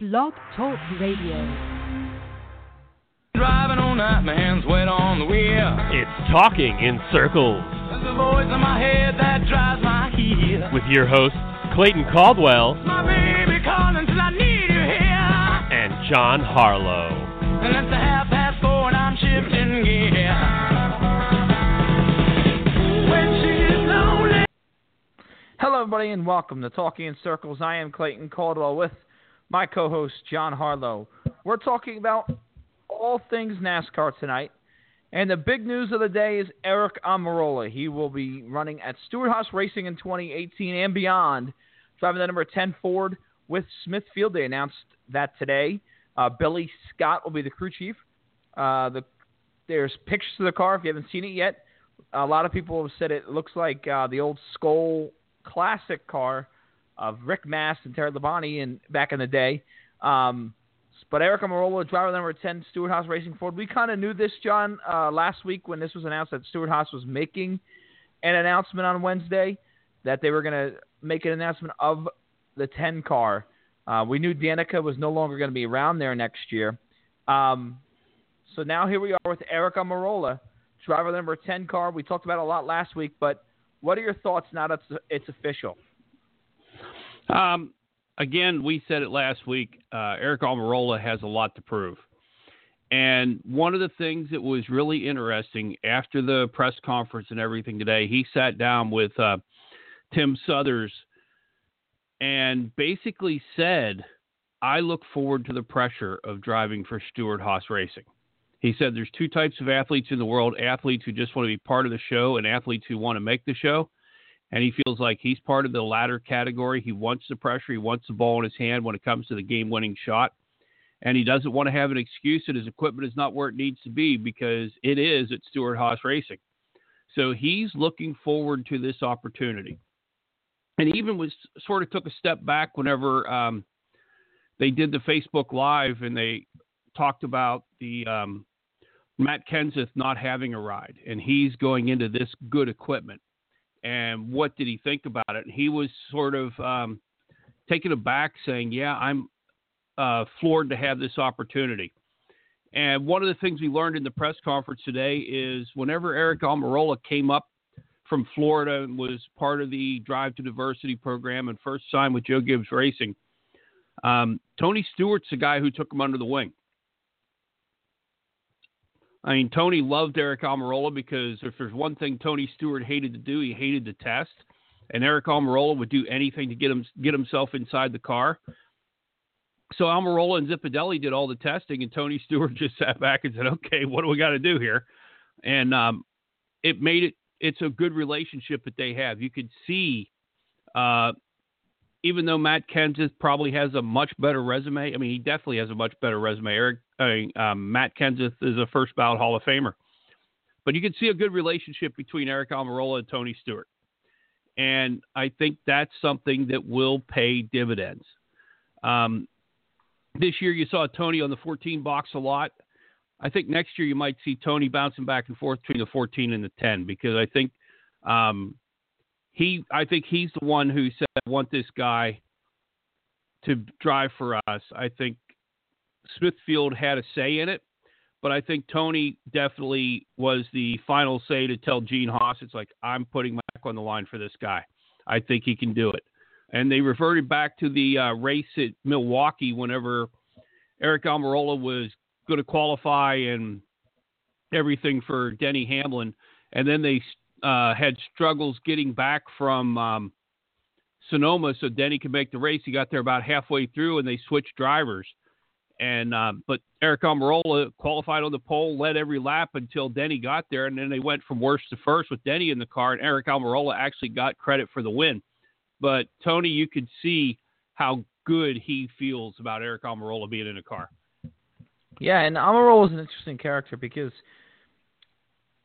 Blog Talk Radio. Driving all night, my hands wet on the wheel. It's Talking in Circles There's a voice in my head that drives my heel. with your hosts, Clayton Caldwell My baby calling till I need you here. and John Harlow. And it's a half past four and I'm shifting gear. When she's lonely. Hello, everybody, and welcome to Talking in Circles. I am Clayton Caldwell with my co host, John Harlow. We're talking about all things NASCAR tonight. And the big news of the day is Aric Almirola. He will be running at Stewart Haas Racing in 2018 and beyond, driving the number 10 Ford with Smithfield. They announced that today. Uh, Billy Scott will be the crew chief. Uh, the, there's pictures of the car if you haven't seen it yet. A lot of people have said it looks like uh, the old Skoal Classic car of Rick Mast and Terry Labonte in back in the day. Um, but Aric Almirola, driver number 10, Stewart Haas Racing Ford. We kind of knew this, John, uh, last week when this was announced that Stewart Haas was making an announcement on Wednesday that they were going to make an announcement of the 10 car. Uh, we knew Danica was no longer going to be around there next year. Um, so now here we are with Aric Almirola, driver number 10 car. We talked about it a lot last week, but what are your thoughts now that it's official? Um, again, we said it last week. Uh, Aric Almirola has a lot to prove. And one of the things that was really interesting after the press conference and everything today, he sat down with uh, Tim Southers and basically said, I look forward to the pressure of driving for Stewart Haas Racing. He said there's two types of athletes in the world athletes who just want to be part of the show and athletes who want to make the show and he feels like he's part of the latter category. He wants the pressure, he wants the ball in his hand when it comes to the game winning shot. And he doesn't want to have an excuse that his equipment is not where it needs to be because it is at Stewart Haas Racing. So he's looking forward to this opportunity. And even was sort of took a step back whenever um, they did the Facebook Live and they talked about the um, Matt Kenseth not having a ride and he's going into this good equipment and what did he think about it? He was sort of um, taken aback, saying, "Yeah, I'm uh, floored to have this opportunity." And one of the things we learned in the press conference today is whenever Aric Almirola came up from Florida and was part of the Drive to Diversity program and first signed with Joe Gibbs Racing, um, Tony Stewart's the guy who took him under the wing. I mean, Tony loved Aric Almirola because if there's one thing Tony Stewart hated to do, he hated to test, and Aric Almirola would do anything to get him get himself inside the car. So Almirola and Zipadelli did all the testing, and Tony Stewart just sat back and said, "Okay, what do we got to do here?" And um, it made it. It's a good relationship that they have. You could see, uh, even though Matt Kenseth probably has a much better resume. I mean, he definitely has a much better resume. Aric I mean, um, Matt Kenseth is a first ballot Hall of Famer. But you can see a good relationship between Aric Almirola and Tony Stewart. And I think that's something that will pay dividends. Um, this year, you saw Tony on the 14 box a lot. I think next year you might see Tony bouncing back and forth between the 14 and the 10 because I think um, he, I think he's the one who said, "I want this guy to drive for us." I think Smithfield had a say in it, but I think Tony definitely was the final say to tell Gene Haas, it's like, I'm putting my back on the line for this guy. I think he can do it. And they reverted back to the uh, race at Milwaukee whenever Aric Almirola was going to qualify and everything for Denny Hamlin. And then they uh, had struggles getting back from um, Sonoma so Denny could make the race. He got there about halfway through and they switched drivers. And uh, but Aric Almirola qualified on the pole, led every lap until Denny got there, and then they went from worst to first with Denny in the car, and Aric Almirola actually got credit for the win. But Tony, you could see how good he feels about Aric Almirola being in a car. Yeah, and Almirola is an interesting character because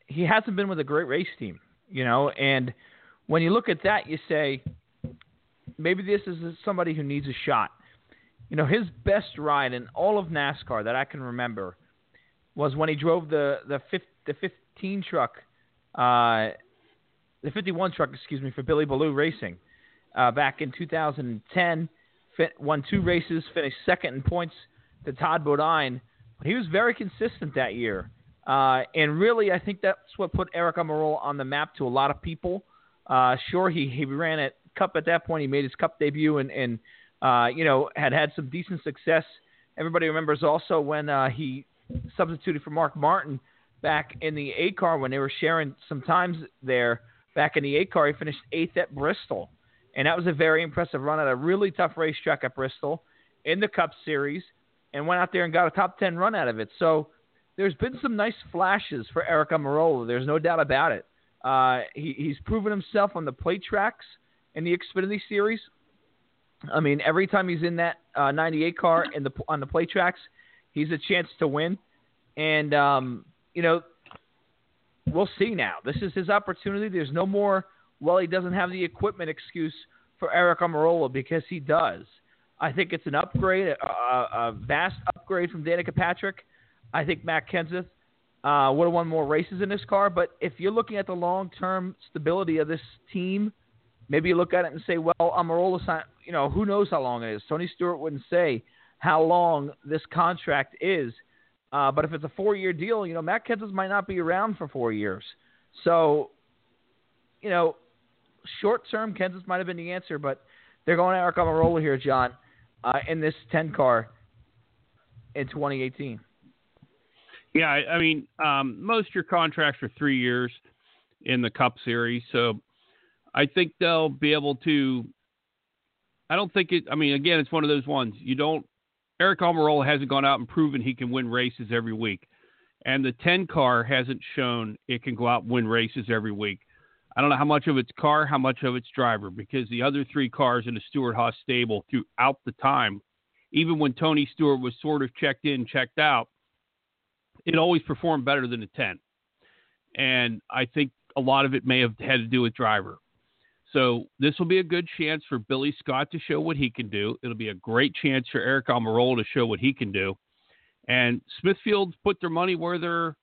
he hasn't been with a great race team, you know. And when you look at that, you say maybe this is somebody who needs a shot. You know, his best ride in all of NASCAR that I can remember was when he drove the the, fifth, the 15 truck, uh, the 51 truck, excuse me, for Billy Ballew Racing uh, back in 2010. Fit, won two races, finished second in points to Todd Bodine. He was very consistent that year. Uh, and really, I think that's what put Aric Almirola on the map to a lot of people. Uh, sure, he, he ran at Cup at that point. He made his Cup debut and, and uh, you know, had had some decent success. Everybody remembers also when uh, he substituted for Mark Martin back in the A car when they were sharing some times there. Back in the A car, he finished eighth at Bristol, and that was a very impressive run at a really tough racetrack at Bristol in the Cup Series, and went out there and got a top ten run out of it. So there's been some nice flashes for Aric Almirola. There's no doubt about it. Uh, he, he's proven himself on the plate tracks in the Xfinity Series. I mean, every time he's in that uh, 98 car in the on the plate tracks, he's a chance to win. And um, you know, we'll see now. This is his opportunity. There's no more. Well, he doesn't have the equipment excuse for Aric Almirola because he does. I think it's an upgrade, a, a vast upgrade from Danica Patrick. I think Matt Kenseth uh, would have won more races in this car. But if you're looking at the long term stability of this team, maybe you look at it and say, well, Almirola's not, you know, who knows how long it is. Tony Stewart wouldn't say how long this contract is. Uh, but if it's a four year deal, you know, Matt Kenseth might not be around for four years. So, you know, short term, Kenseth might have been the answer, but they're going Aric Almirola here, John, uh, in this 10 car in 2018. Yeah, I, I mean, um, most of your contracts are three years in the Cup Series, so I think they'll be able to. I don't think it. I mean, again, it's one of those ones you don't Aric Almirola hasn't gone out and proven he can win races every week. And the 10 car hasn't shown it can go out and win races every week. I don't know how much of it's car, how much of it's driver, because the other three cars in the Stewart Haas stable throughout the time, even when Tony Stewart was sort of checked in, checked out, it always performed better than a 10. And I think a lot of it may have had to do with driver. So this will be a good chance for Billy Scott to show what he can do. It'll be a great chance for Aric Almirola to show what he can do. And Smithfield's put their money where they're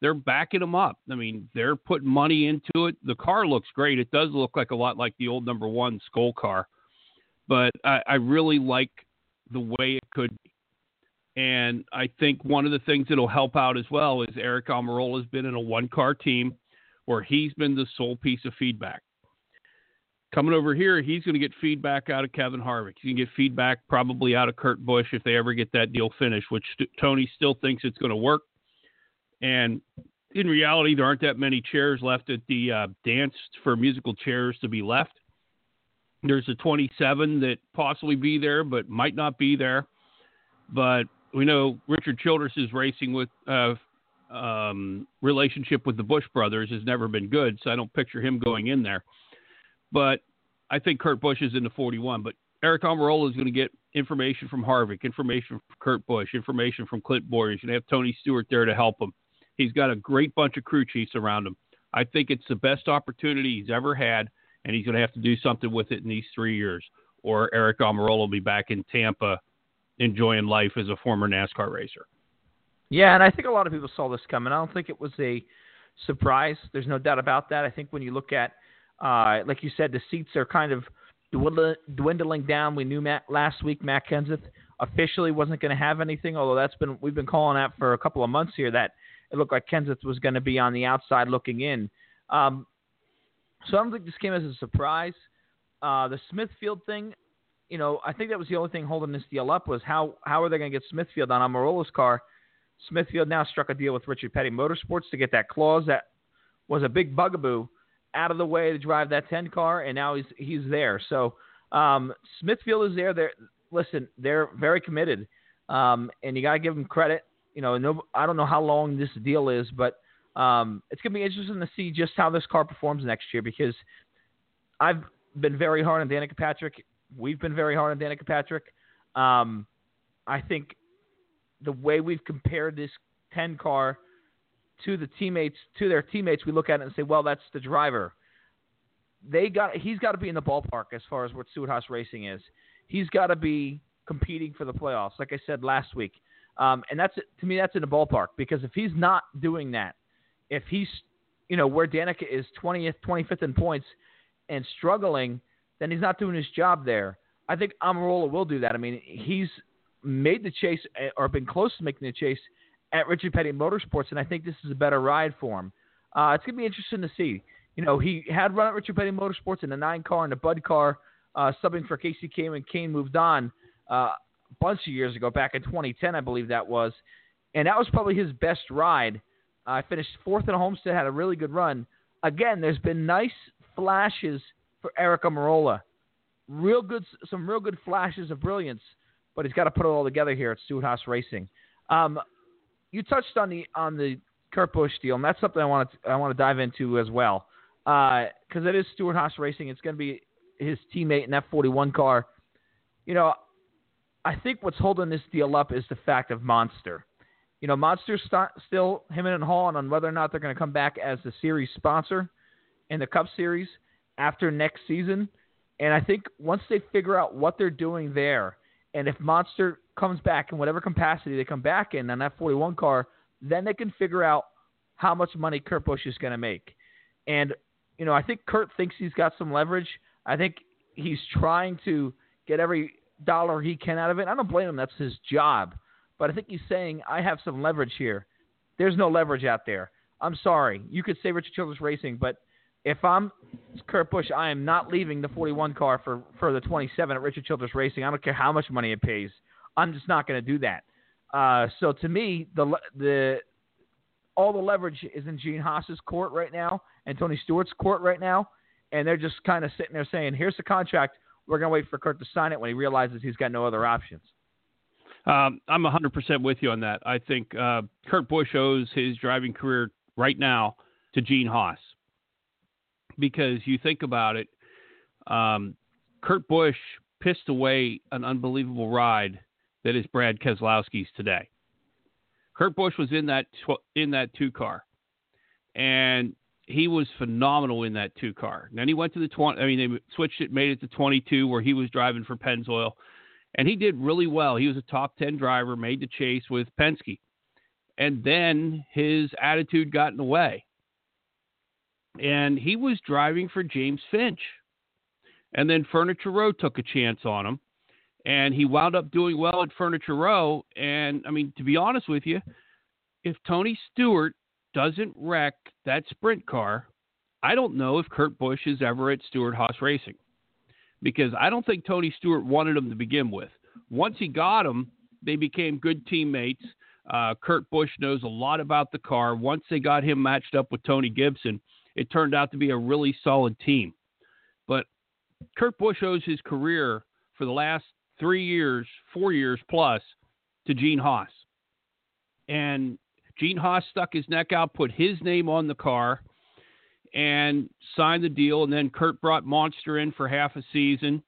they're backing them up. I mean, they're putting money into it. The car looks great. It does look like a lot like the old number one Skoal car, but I, I really like the way it could be. And I think one of the things that'll help out as well is Aric Almirola has been in a one car team where he's been the sole piece of feedback. Coming over here, he's going to get feedback out of Kevin Harvick. He's going to get feedback probably out of Kurt Busch if they ever get that deal finished, which st- Tony still thinks it's going to work. And in reality, there aren't that many chairs left at the uh, dance for musical chairs to be left. There's a 27 that possibly be there, but might not be there. But we know Richard Childress' racing with uh, um, relationship with the Busch brothers has never been good, so I don't picture him going in there. But I think Kurt Busch is in the 41. But Aric Almirola is going to get information from Harvick, information from Kurt Busch, information from Clint Bowyer. He's going to have Tony Stewart there to help him. He's got a great bunch of crew chiefs around him. I think it's the best opportunity he's ever had, and he's going to have to do something with it in these three years. Or Aric Almirola will be back in Tampa enjoying life as a former NASCAR racer. Yeah, and I think a lot of people saw this coming. I don't think it was a surprise. There's no doubt about that. I think when you look at uh, like you said, the seats are kind of dwindling down. We knew Matt, last week Matt Kenseth officially wasn't going to have anything, although that's been we've been calling that for a couple of months here that it looked like Kenseth was going to be on the outside looking in. Um, so I don't think this came as a surprise. Uh, the Smithfield thing, you know, I think that was the only thing holding this deal up was how how are they going to get Smithfield on Almirola's car? Smithfield now struck a deal with Richard Petty Motorsports to get that clause that was a big bugaboo out of the way to drive that 10 car, and now he's he's there. So um, Smithfield is there. They're listen, they're very committed, um, and you got to give them credit. You know, no, I don't know how long this deal is, but um, it's gonna be interesting to see just how this car performs next year because I've been very hard on Danica Patrick. We've been very hard on Danica Patrick. Um, I think the way we've compared this 10 car to the teammates to their teammates, we look at it and say, well, that's the driver. They got he's got to be in the ballpark as far as what Stewart Haas Racing is. He's got to be competing for the playoffs, like I said last week. Um, and that's to me, that's in the ballpark because if he's not doing that, if he's you know where Danica is 20th, 25th in points and struggling, then he's not doing his job there. I think Almirola will do that. I mean, he's made the chase eh, or been close to making the chase at Richard Petty Motorsports, and I think this is a better ride for him. Uh, it's going to be interesting to see. You know, he had run at Richard Petty Motorsports in a nine car and a Bud car, uh, subbing for Kasey Kahne when Kahne moved on uh, a bunch of years ago, back in 2010, I believe that was. And that was probably his best ride. I uh, finished fourth in Homestead, had a really good run. Again, there's been nice flashes for Erica Almirola. Real good, some real good flashes of brilliance, but he's got to put it all together here at Stewart-Haas Racing. Um, you touched on the on the Kurt Busch deal, and that's something I want to I want to dive into as well because uh, it is Stewart-Haas Racing. It's going to be his teammate in that 41 car. You know, I think what's holding this deal up is the fact of Monster. You know, Monster's st- still him and hawing on whether or not they're going to come back as the series sponsor in the Cup Series after next season. And I think once they figure out what they're doing there, and if Monster comes back in whatever capacity they come back in on that 41 car, then they can figure out how much money Kurt Busch is going to make. And, you know, I think Kurt thinks he's got some leverage. I think he's trying to get every dollar he can out of it. I don't blame him. That's his job. But I think he's saying, I have some leverage here. There's no leverage out there. I'm sorry. You could say Richard Childress Racing, but if I'm Kurt Busch, I am not leaving the 41 car for, for the 27 at Richard Childress Racing. I don't care how much money it pays. I'm just not going to do that. Uh, so to me, the the all the leverage is in Gene Haas's court right now and Tony Stewart's court right now, and they're just kind of sitting there saying, "Here's the contract. We're going to wait for Kurt to sign it when he realizes he's got no other options." Um, I'm 100% with you on that. I think uh, Kurt Busch owes his driving career right now to Gene Haas because you think about it, um, Kurt Busch pissed away an unbelievable ride that is Brad Keselowski's today. Kurt Busch was in that tw- in that two car, and he was phenomenal in that two car. And then he went to the twenty. I mean, they switched it, made it to twenty two, where he was driving for Pennzoil, and he did really well. He was a top ten driver, made the chase with Penske, and then his attitude got in the way, and he was driving for James Finch. And then Furniture Row took a chance on him, and he wound up doing well at Furniture Row. And I mean, to be honest with you, if Tony Stewart doesn't wreck that sprint car, I don't know if Kurt Busch is ever at Stewart-Haas Racing because I don't think Tony Stewart wanted him to begin with. Once he got him, they became good teammates. Uh, Kurt Busch knows a lot about the car. Once they got him matched up with Tony Gibson, it turned out to be a really solid team. But Kurt Busch owes his career for the last three years, four years plus, to Gene Haas. And Gene Haas stuck his neck out, put his name on the car, and signed the deal. And then Kurt brought Monster in for half a season.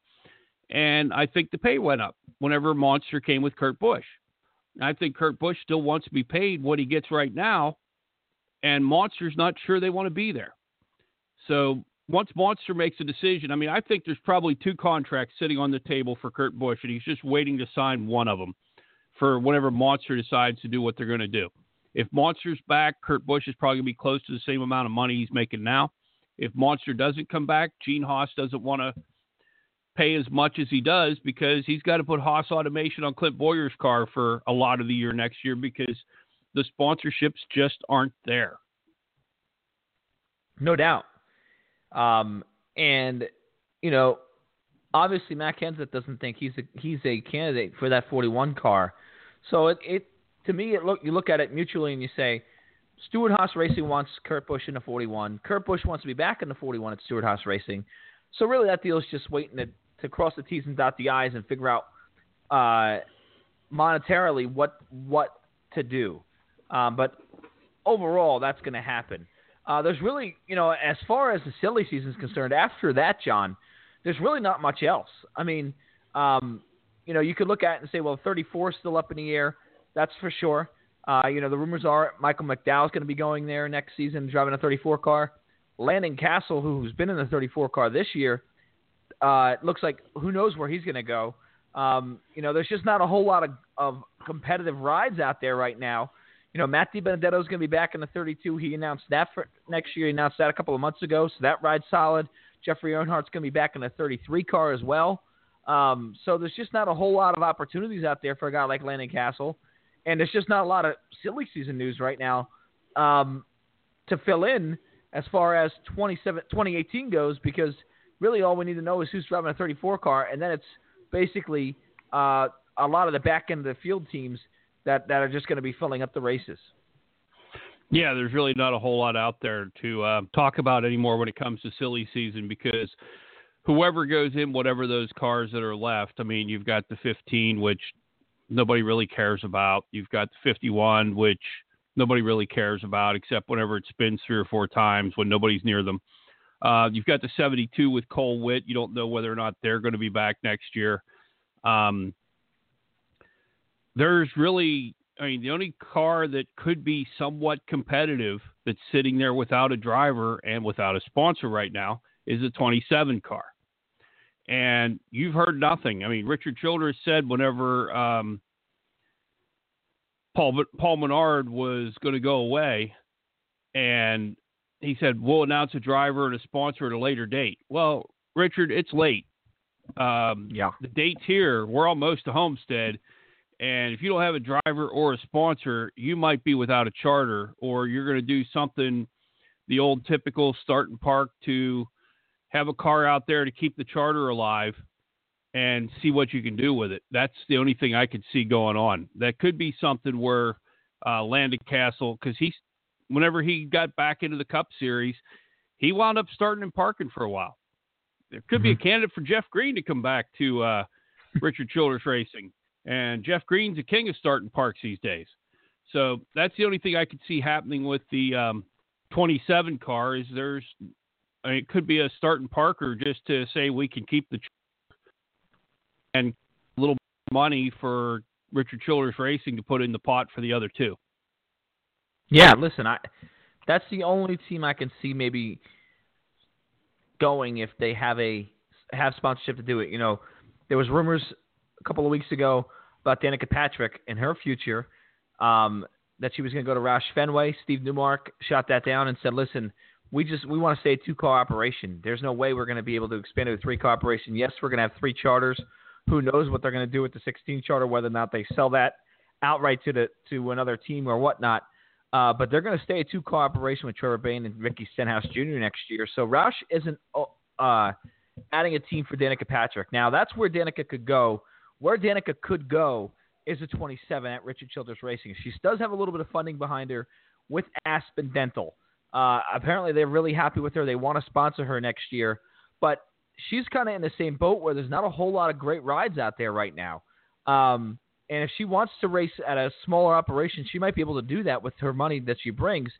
And I think the pay went up whenever Monster came with Kurt Busch. I think Kurt Busch still wants to be paid what he gets right now, and Monster's not sure they want to be there. So once Monster makes a decision, I mean, I think there's probably two contracts sitting on the table for Kurt Busch, and he's just waiting to sign one of them for whenever Monster decides to do what they're going to do. If Monster's back, Kurt Busch is probably going to be close to the same amount of money he's making now. If Monster doesn't come back, Gene Haas doesn't want to pay as much as he does because he's got to put Haas Automation on Clint Bowyer's car for a lot of the year next year because the sponsorships just aren't there. No doubt. Um, and you know, obviously Matt Kenseth doesn't think he's a he's a candidate for that 41 car. So it, it to me it look you look at it mutually and you say Stewart-Haas Racing wants Kurt Busch in the 41. Kurt Busch wants to be back in the 41 at Stewart-Haas Racing. So really that deal is just waiting to, to cross the T's and dot the I's and figure out uh, monetarily what what to do. Um, but overall, that's going to happen. Uh, there's really, you know, as far as the silly season is concerned, after that, John, there's really not much else. I mean, um, you know, you could look at it and say, well, 34 is still up in the air. That's for sure. Uh, you know, the rumors are Michael McDowell is going to be going there next season, driving a 34 car. Landon Cassill, who's been in the 34 car this year, uh, looks like who knows where he's going to go. Um, you know, there's just not a whole lot of, of competitive rides out there right now. You know, Matt DiBenedetto is going to be back in the 32. He announced that for next year. He announced that a couple of months ago, so that ride's solid. Jeffrey Earnhardt's going to be back in the 33 car as well. Um, so there's just not a whole lot of opportunities out there for a guy like Landon Cassill, and there's just not a lot of silly season news right now um, to fill in as far as 2018 goes because really all we need to know is who's driving a 34 car, and then it's basically uh, a lot of the back end of the field teams that, that are just going to be filling up the races. Yeah, there's really not a whole lot out there to uh, talk about anymore when it comes to silly season because whoever goes in, whatever those cars that are left, I mean, you've got the 15, which nobody really cares about. You've got the 51, which nobody really cares about except whenever it spins three or four times when nobody's near them. Uh, you've got the 72 with Cole Whitt. You don't know whether or not they're going to be back next year. Um, there's really I mean, the only car that could be somewhat competitive that's sitting there without a driver and without a sponsor right now is a 27 car. And you've heard nothing. I mean, Richard Childress said whenever um, Paul Paul Menard was going to go away, and he said we'll announce a driver and a sponsor at a later date. Well, Richard, it's late. Um, yeah, the date's here. We're almost to Homestead and if you don't have a driver or a sponsor, you might be without a charter, or you're going to do something the old typical start and park to have a car out there to keep the charter alive and see what you can do with it. That's the only thing I could see going on. That could be something where uh, Landon Cassill, because he's whenever he got back into the Cup Series, he wound up starting and parking for a while. There could mm-hmm. be a mm-hmm. candidate for Jeff Green to come back to uh, Richard Childress Racing. And Jeff Green's the king of starting parks these days. So that's the only thing I could see happening with the um, 27 car is there's I mean, it could be a starting parker just to say we can keep the and a little money for Richard Childress Racing to put in the pot for the other two. Yeah, listen, I that's the only team I can see maybe going if they have a have sponsorship to do it. You know, there was rumors a couple of weeks ago about Danica Patrick and her future. Um, that she was going to go to Roush Fenway. Steve Newmark shot that down and said, "Listen, we just we want to stay a two car operation. There's no way we're going to be able to expand to a three car operation. Yes, we're going to have three charters. Who knows what they're going to do with the 16 charter? Whether or not they sell that outright to the to another team or whatnot. Uh, but they're going to stay a two car operation with Trevor Bayne and Ricky Stenhouse Jr. next year. So Roush isn't uh, adding a team for Danica Patrick. Now that's where Danica could go where Danica could go is a 27 at Richard Childress Racing. She does have a little bit of funding behind her with Aspen Dental. Uh, apparently, they're really happy with her. They want to sponsor her next year, but she's kind of in the same boat where there's not a whole lot of great rides out there right now. Um, and if she wants to race at a smaller operation, she might be able to do that with her money that she brings.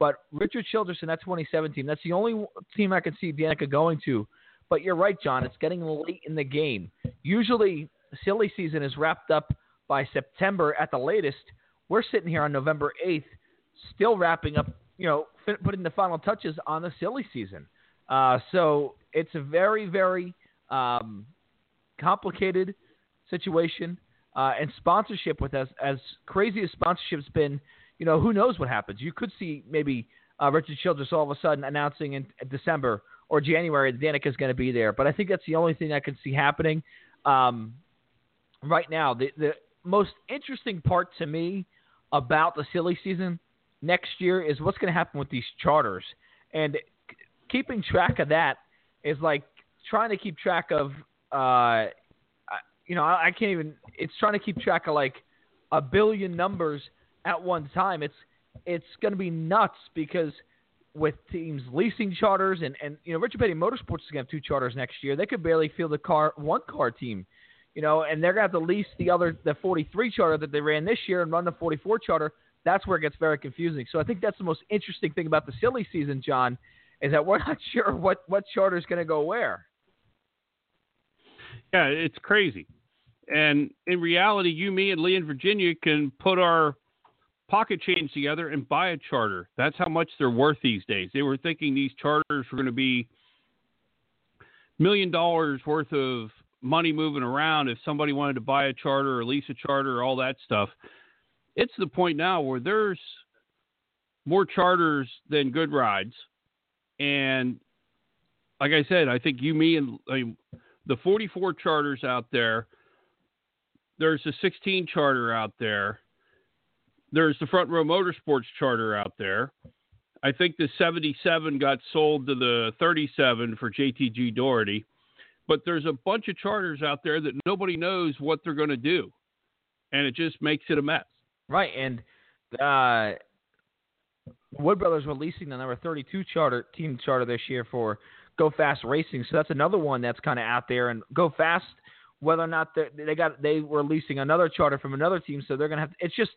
But Richard Childress and that 2017, that's the only team I can see Danica going to. But you're right, John. It's getting late in the game. Usually, silly season is wrapped up by September at the latest. We're sitting here on November 8th, still wrapping up, you know, putting the final touches on the silly season. Uh, so it's a very, very um, complicated situation. Uh, and sponsorship with us, as crazy as sponsorship's been, you know, who knows what happens? You could see maybe uh, Richard Childress all of a sudden announcing in December or January that Danica is going to be there. But I think that's the only thing I can see happening. Um, right now, the the most interesting part to me about the silly season next year is what's going to happen with these charters, and keeping track of that is like trying to keep track of, uh, you know, I, I can't even. It's trying to keep track of like a billion numbers at one time. It's it's going to be nuts because with teams leasing charters and and you know Richard Petty Motorsports is going to have two charters next year. They could barely field a car one car team you know, and they're to have to lease the other, the 43 charter that they ran this year and run the 44 charter. That's where it gets very confusing. So I think that's the most interesting thing about the silly season, John, is that we're not sure what, what charter is to go where. Yeah, it's crazy. And in reality, you, me, and Lee in Virginia can put our pocket change together and buy a charter. That's how much they're worth these days. They were thinking these charters were going to be million dollars worth of money moving around if somebody wanted to buy a charter or lease a charter all that stuff. It's the point now where there's more charters than good rides. And like I said, I think you, me, and I mean, the 44 charters out there. There's a 16 charter out there. There's the Front Row Motorsports charter out there. I think the 77 got sold to the 37 for JTG Daugherty, but there's a bunch of charters out there that nobody knows what they're going to do, and it just makes it a mess. Right, and uh, Wood Brothers releasing the number 32 charter team charter this year for Go Fast Racing, so that's another one that's kind of out there. And Go Fast, whether or not they got they were releasing another charter from another team, so they're gonna have. It's just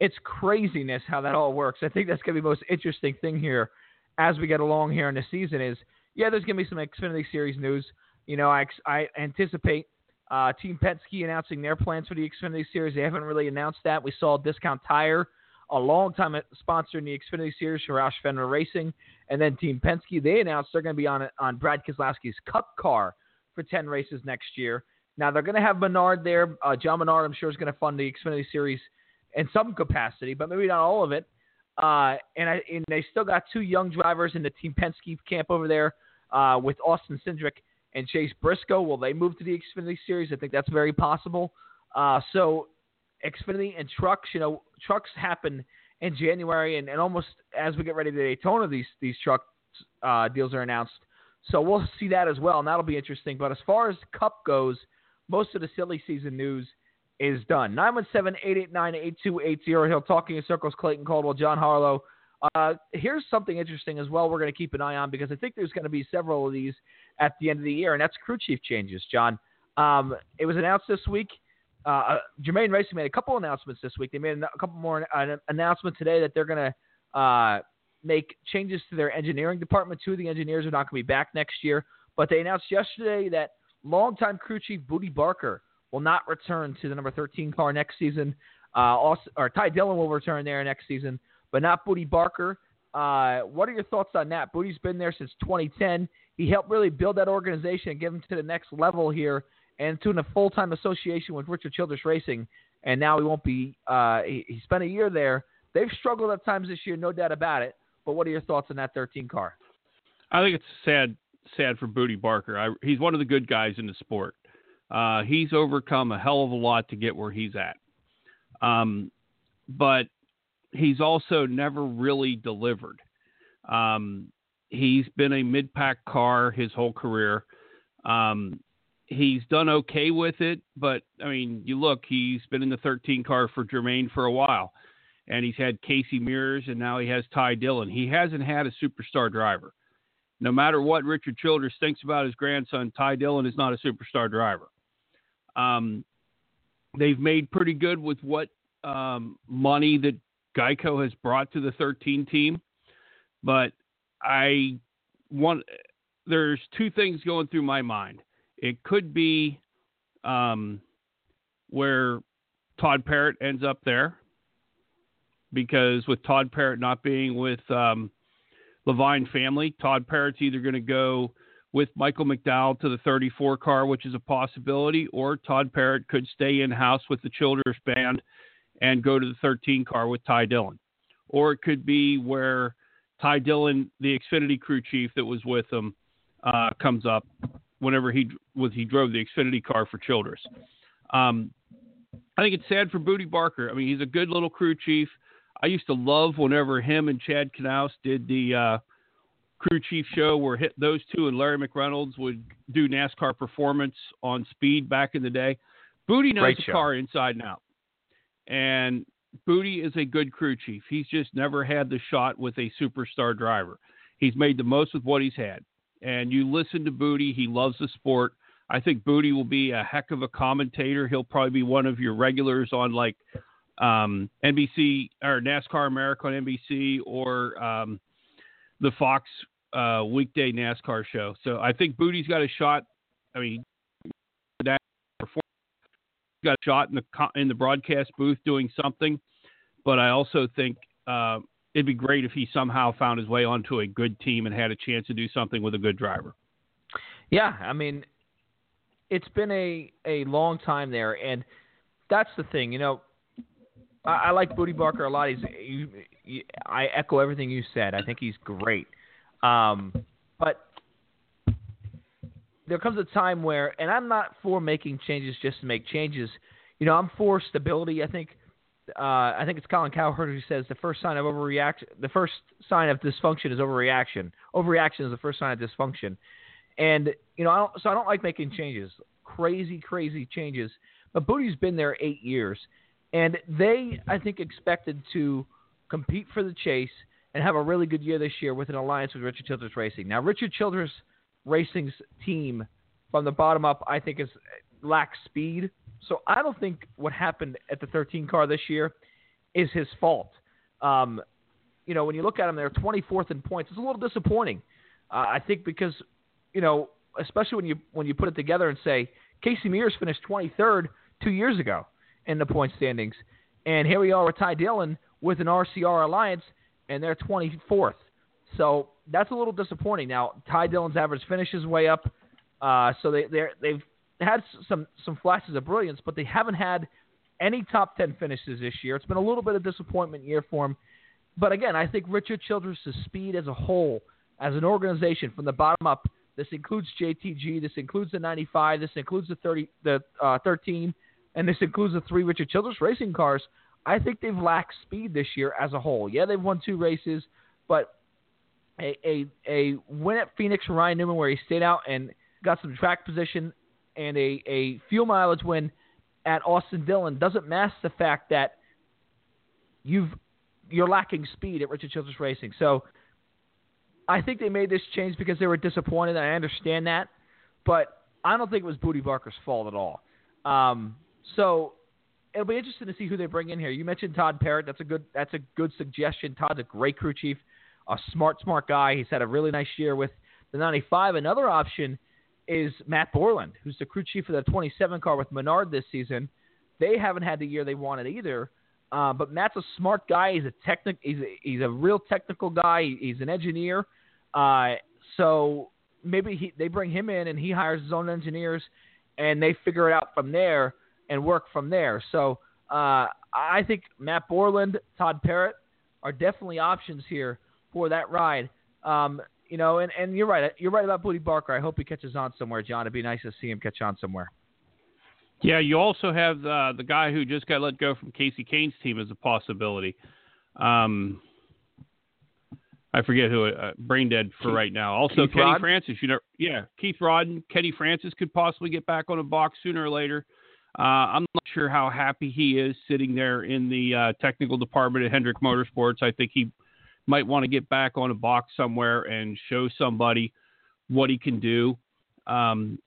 it's craziness how that all works. I think that's gonna be the most interesting thing here as we get along here in the season. Is yeah, there's gonna be some Xfinity Series news. You know, I I anticipate uh, Team Penske announcing their plans for the Xfinity Series. They haven't really announced that. We saw Discount Tire, a long time sponsor in the Xfinity Series for Roush Fenway Racing, and then Team Penske. They announced they're going to be on on Brad Keselowski's Cup car for 10 races next year. Now they're going to have Menard there. Uh, John Menard, I'm sure, is going to fund the Xfinity Series in some capacity, but maybe not all of it. Uh, and, I, and they still got two young drivers in the Team Penske camp over there uh, with Austin Cindric and Chase Briscoe. Will they move to the Xfinity Series? I think that's very possible. Uh, so Xfinity and trucks, you know, trucks happen in January, and, and almost as we get ready to Daytona, these these truck uh, deals are announced. So we'll see that as well, and that'll be interesting. But as far as Cup goes, most of the silly season news is done. 917-889-8280. He'll talking in circles. Clayton Caldwell, John Harlow. Uh, here's something interesting as well. We're going to keep an eye on because I think there's going to be several of these at the end of the year, and that's crew chief changes. John, um, it was announced this week. Uh, Germain Racing made a couple announcements this week. They made a couple more uh, announcement today that they're going to uh, make changes to their engineering department. Two of the engineers are not going to be back next year, but they announced yesterday that longtime crew chief Bootie Barker will not return to the number 13 car next season. Uh, also, or Ty Dillon will return there next season, but not Bootie Barker. Uh, what are your thoughts on that? Bootie's been there since 2010. He helped really build that organization and get him to the next level here and to a full time association with Richard Childress Racing. And now he won't be. Uh, he, he spent a year there. They've struggled at times this year, no doubt about it. But what are your thoughts on that 13 car? I think it's sad, sad for Bootie Barker. I, he's one of the good guys in the sport. Uh, he's overcome a hell of a lot to get where he's at. Um, but he's also never really delivered. Um, he's been a mid pack car his whole career. Um, he's done okay with it, but I mean, you look, he's been in the 13 car for Germain for a while, and he's had Casey Mears, and now he has Ty Dillon. He hasn't had a superstar driver. No matter what Richard Childress thinks about his grandson, Ty Dillon is not a superstar driver. Um, they've made pretty good with what um, money that Geico has brought to the 13 team, but I want. There's two things going through my mind it could be um, where Todd Parrott ends up there because with Todd Parrott not being with um, Leavine family, Todd Parrott's either going to go with Michael McDowell to the 34 car, which is a possibility, or Todd Parrott could stay in house with the Childers band and go to the 13 car with Ty Dillon. Or it could be where Ty Dillon, the Xfinity crew chief that was with him, uh, comes up whenever he was he drove the Xfinity car for Childress. Um, I think it's sad for Bootie Barker. I mean, he's a good little crew chief. I used to love whenever him and Chad Knaus did the uh, crew chief show where hit those two and Larry McReynolds would do NASCAR performance on speed back in the day. Bootie knows the car inside and out. And Bootie is a good crew chief. He's just never had the shot with a superstar driver. He's made the most with what he's had and you listen to Bootie, He loves the sport. I think Bootie will be a heck of a commentator. He'll probably be one of your regulars on like um, NBC or NASCAR America on NBC or um, the Fox uh, weekday NASCAR show. So I think Bootie's got a shot. I mean, got shot in the in the broadcast booth doing something. But I also think uh, it'd be great if he somehow found his way onto a good team and had a chance to do something with a good driver. Yeah, I mean, it's been a a long time there, and that's the thing. You know, I, I like Bootie Barker a lot. He's, you, you, I echo everything you said. I think he's great. Um, but there comes a time where, and I'm not for making changes just to make changes. You know, I'm for stability. I think, uh, I think it's Colin Cowherd who says the first sign of overreaction, the first sign of dysfunction is overreaction. Overreaction is the first sign of dysfunction. And you know, I don't, so I don't like making changes, crazy, crazy changes. But Bootie's been there eight years, and they, I think, expected to compete for the chase and have a really good year this year with an alliance with Richard Childress Racing. Now, Richard Childress Racing's team from the bottom up, I think, is lacks speed. So I don't think what happened at the 13 car this year is his fault. Um, you know, when you look at them, they're 24th in points. It's a little disappointing. Uh, I think because, you know, especially when you when you put it together and say Casey Mears finished 23rd two years ago in the point standings, and here we are with Ty Dillon with an RCR alliance, and they're 24th. So that's a little disappointing. Now Ty Dillon's average finish is way up, uh, so they they they've had some some flashes of brilliance, but they haven't had any top 10 finishes this year. It's been a little bit of disappointment year for them. But again, I think Richard Childress' speed as a whole, as an organization from the bottom up, this includes JTG, this includes the 95, this includes the 30, the uh, 13, and this includes the three Richard Childress racing cars. I think they've lacked speed this year as a whole. Yeah, they've won two races, but a a, a win at Phoenix for Ryan Newman where he stayed out and got some track position, and a, a fuel mileage win at Austin Dillon doesn't mask the fact that you've you're lacking speed at Richard Childress Racing. So I think they made this change because they were disappointed. I understand that, but I don't think it was Bootie Barker's fault at all. Um, so it'll be interesting to see who they bring in here. You mentioned Todd Parrott. That's a good that's a good suggestion. Todd's a great crew chief, a smart smart guy. He's had a really nice year with the 95. Another option is Matt Borland, who's the crew chief of the 27 car with Menard this season. They haven't had the year they wanted either. Uh, but Matt's a smart guy. He's a technic. He's a, he's a real technical guy. He's an engineer. Uh, so maybe he, they bring him in and he hires his own engineers, and they figure it out from there and work from there. So uh, I think Matt Borland, Todd Parrott are definitely options here for that ride. Um, you know, and, and you're right. You're right about Bootie Barker. I hope he catches on somewhere, John. It'd be nice to see him catch on somewhere. Yeah, you also have uh, the guy who just got let go from Kasey Kahne's team as a possibility. Um, I forget who. Uh, brain dead for Keith, right now. Also, Keith Kenny? Francis. You know, yeah, Keith Rodden, Kenny Francis could possibly get back on a box sooner or later. Uh, I'm not sure how happy he is sitting there in the uh, technical department at Hendrick Motorsports. I think he might want to get back on a box somewhere and show somebody what he can do. Um,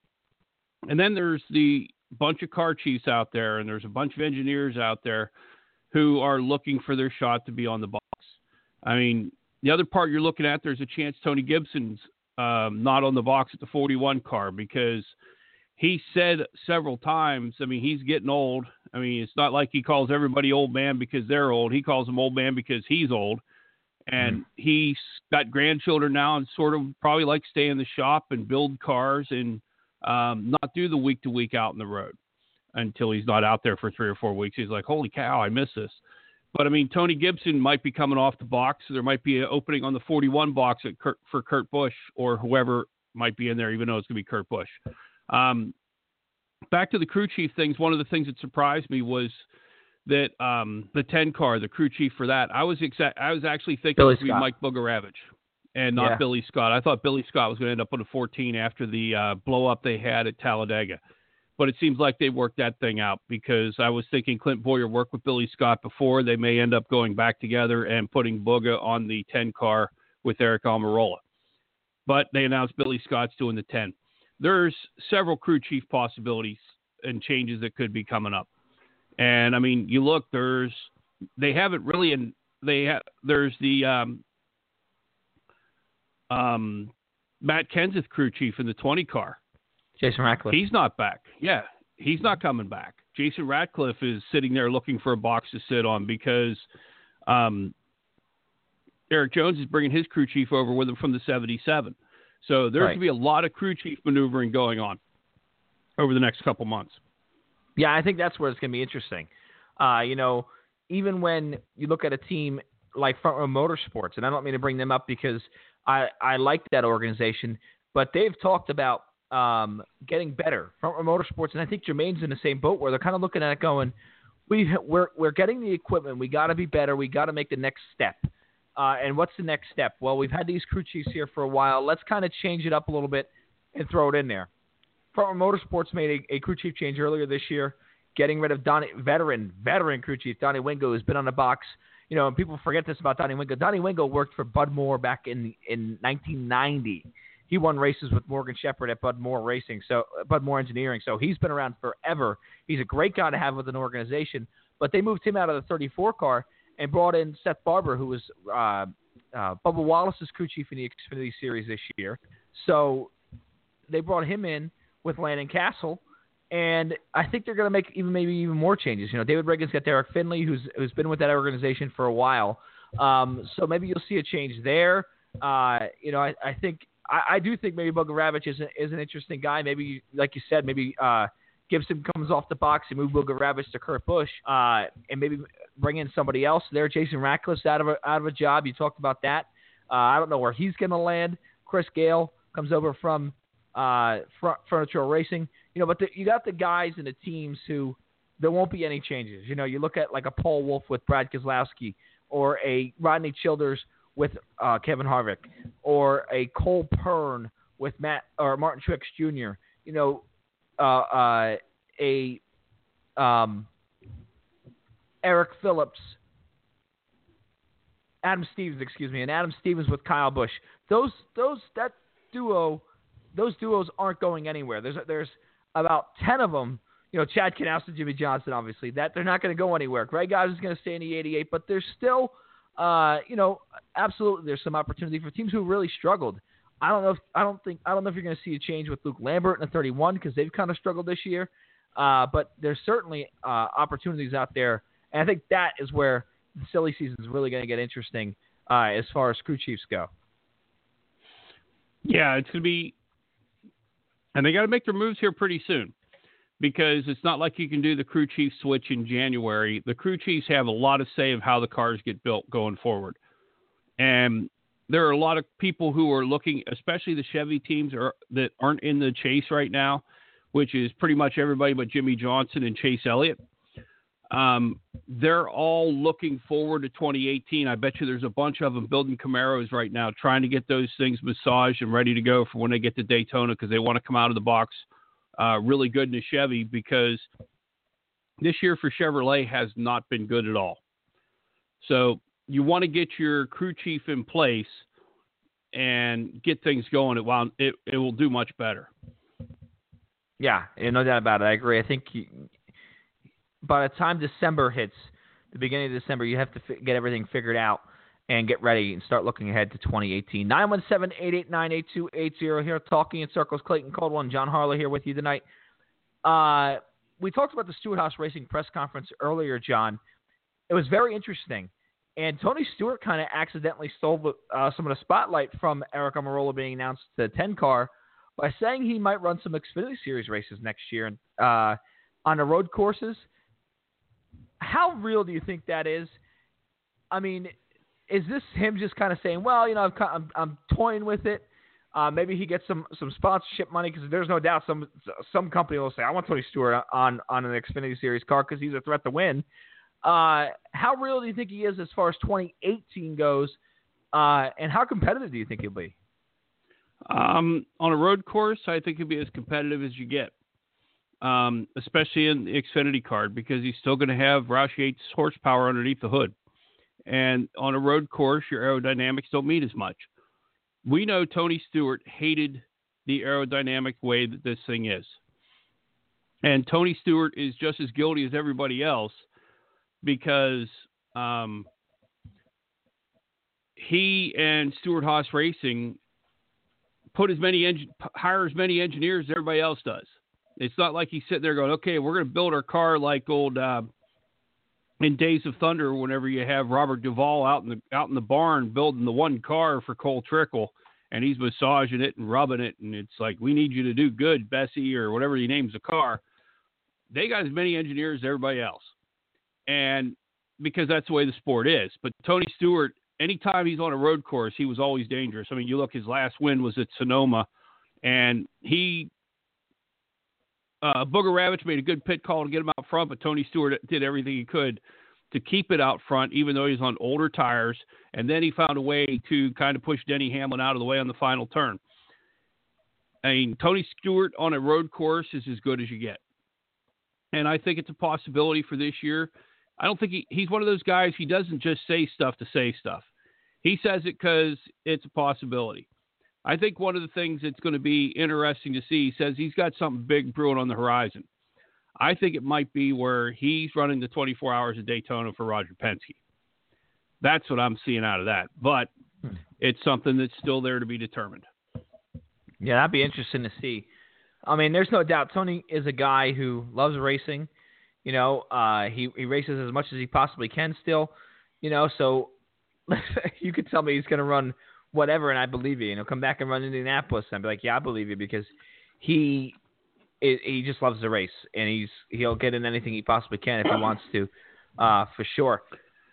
and then there's the bunch of car chiefs out there, and there's a bunch of engineers out there who are looking for their shot to be on the box. I mean, the other part you're looking at, there's a chance Tony Gibson's um, not on the box at the 41 car because he said several times. I mean, he's getting old. I mean, it's not like he calls everybody old man because they're old. He calls them old man because he's old. And Mm-hmm. he's got grandchildren now and sort of probably like stay in the shop and build cars and um, not do the week to week out in the road until he's not out there for three or four weeks. He's like, holy cow, I miss this. But I mean, Tony Gibson might be coming off the box. There might be an opening on the 41 box at Kurt, for Kurt Busch or whoever might be in there, even though it's going to be Kurt Busch. Um, back to the crew chief things. One of the things that surprised me was that um, the 10 car, the crew chief for that, I was exa- I was actually thinking Billy it would be Mike Bugarewicz and not Yeah. Billy Scott. I thought Billy Scott was going to end up on a 14 after the uh, blow up they had at Talladega. But it seems like they worked that thing out because I was thinking Clint Bowyer worked with Billy Scott before. They may end up going back together and putting Buga on the 10 car with Aric Almirola. But they announced Billy Scott's doing the 10. There's several crew chief possibilities and changes that could be coming up. And I mean, you look, there's they haven't really, and they have there's the um, um, Matt Kenseth crew chief in the 20 car. Jason Ratcliff. He's not back. Yeah, he's not coming back. Jason Ratcliff is sitting there looking for a box to sit on because um, Erik Jones is bringing his crew chief over with him from the 77. So there's Right. going to be a lot of crew chief maneuvering going on over the next couple months. Yeah, I think that's where it's going to be interesting. Uh, you know, even when you look at a team like Front Row Motorsports, and I don't mean to bring them up because I, I like that organization, but they've talked about um, getting better. Front Row Motorsports, and I think Germain's in the same boat where they're kind of looking at it going, we we're we're getting the equipment. We got to be better. We got to make the next step. Uh, and what's the next step? Well, we've had these crew chiefs here for a while. Let's kind of change it up a little bit and throw it in there. Front Row Motorsports made a, a crew chief change earlier this year, getting rid of Donnie, veteran veteran crew chief Donnie Wingo, who's been on the box. You know, and people forget this about Donnie Wingo. Donnie Wingo worked for Bud Moore back in in 1990. He won races with Morgan Shepherd at Bud Moore Racing, so Bud Moore Engineering. So he's been around forever. He's a great guy to have with an organization. But they moved him out of the 34 car and brought in Seth Barber, who was uh, uh, Bubba Wallace's crew chief in the Xfinity Series this year. So they brought him in with Landon Cassill, and I think they're going to make even maybe even more changes. You know, David Ragan's got Derek Finley, who's who's been with that organization for a while. Um, so maybe you'll see a change there. Uh, you know, I, I think I, I do think maybe Bugarewicz is, is an interesting guy. Maybe, like you said, maybe uh, Gibson comes off the box and move Bugarewicz to Kurt Busch, uh, and maybe bring in somebody else there. Jason Ratcliff's out of a, out of a job. You talked about that. Uh, I don't know where he's going to land. Chris Gayle comes over from uh, Furniture Racing. You know, but the, you got the guys and the teams who there won't be any changes. You know, you look at like a Paul Wolfe with Brad Keselowski, or a Rodney Childers with uh, Kevin Harvick, or a Cole Pearn with Matt or Martin Truex Jr. You know, uh, uh, a um, Eric Phillips, Adam Stevens, excuse me, and Adam Stevens with Kyle Busch. Those those that duo, those duos aren't going anywhere. There's there's about ten of them. You know, Chad Knaus Jimmie Johnson, obviously, that they're not going to go anywhere. Greg Ives is going to stay in the 88, but there's still, uh, you know, absolutely, there's some opportunity for teams who really struggled. I don't know if I don't think I don't know if you're going to see a change with Luke Lambert in the 31 because they've kind of struggled this year. Uh, but there's certainly uh, opportunities out there, and I think that is where the silly season is really going to get interesting uh, as far as crew chiefs go. Yeah, it's going to be, and they got to make their moves here pretty soon because it's not like you can do the crew chief switch in January. The crew chiefs have a lot of say of how the cars get built going forward, and there are a lot of people who are looking, especially the Chevy teams are, that aren't in the chase right now, which is pretty much everybody but Jimmie Johnson and Chase Elliott. Um, they're all looking forward to 2018. I bet you there's a bunch of them building Camaros right now, trying to get those things massaged and ready to go for when they get to Daytona because they want to come out of the box uh, really good in a Chevy because this year for Chevrolet has not been good at all. So you want to get your crew chief in place and get things going. It will it, it will do much better. Yeah, no doubt about it. I agree. I think you, by the time December hits, the beginning of December, you have to get everything figured out and get ready and start looking ahead to 2018. 917-889-8280 here, talking in circles. Clayton Caldwell and John Harlow here with you tonight. Uh, we talked about the Stewart-Haas Racing press conference earlier, John. It was very interesting. And Tony Stewart kind of accidentally stole uh, some of the spotlight from Aric Almirola being announced to the 10 car by saying he might run some Xfinity Series races next year uh, on the road courses. How real do you think that is? I mean, is this him just kind of saying, well, you know, I'm, I'm, I'm toying with it. Uh, maybe he gets some, some sponsorship money because there's no doubt some some company will say, I want Tony Stewart on on an Xfinity Series car because he's a threat to win. Uh, how real do you think he is as far as 2018 goes, uh, and how competitive do you think he'll be? Um, on a road course, I think he'll be as competitive as you get, um, especially in the Xfinity card because he's still going to have Roush Yates horsepower underneath the hood. And on a road course, your aerodynamics don't mean as much. We know Tony Stewart hated the aerodynamic way that this thing is. And Tony Stewart is just as guilty as everybody else because um, he and Stewart-Haas Racing put as many hire as many engineers as everybody else does. It's not like he's sitting there going, "Okay, we're going to build our car like old uh, in Days of Thunder." Whenever you have Robert Duvall out in the out in the barn building the one car for Cole Trickle, and he's massaging it and rubbing it, and it's like, "We need you to do good, Bessie," or whatever he names the car. They got as many engineers as everybody else and because that's the way the sport is. But Tony Stewart, anytime he's on a road course, he was always dangerous. I mean, you look, his last win was at Sonoma, and he uh, Bugarewicz made a good pit call to get him out front, but Tony Stewart did everything he could to keep it out front, even though he's on older tires. And then he found a way to kind of push Denny Hamlin out of the way on the final turn. I mean, Tony Stewart on a road course is as good as you get. And I think it's a possibility for this year. I don't think he, he's one of those guys, he doesn't just say stuff to say stuff. He says it because it's a possibility. I think one of the things that's going to be interesting to see, he says he's got something big brewing on the horizon. I think it might be where he's running the 24 hours of Daytona for Roger Penske. That's what I'm seeing out of that. But Hmm. it's something that's still there to be determined. Yeah, that'd be interesting to see. I mean, there's no doubt Tony is a guy who loves racing. You know, uh, he he races as much as he possibly can still. You know, so you could tell me he's going to run whatever, and I believe you. And he'll come back and run Indianapolis, and be like, yeah, I believe you because he he he just loves the race, and he's he'll get in anything he possibly can if he wants to, uh, for sure.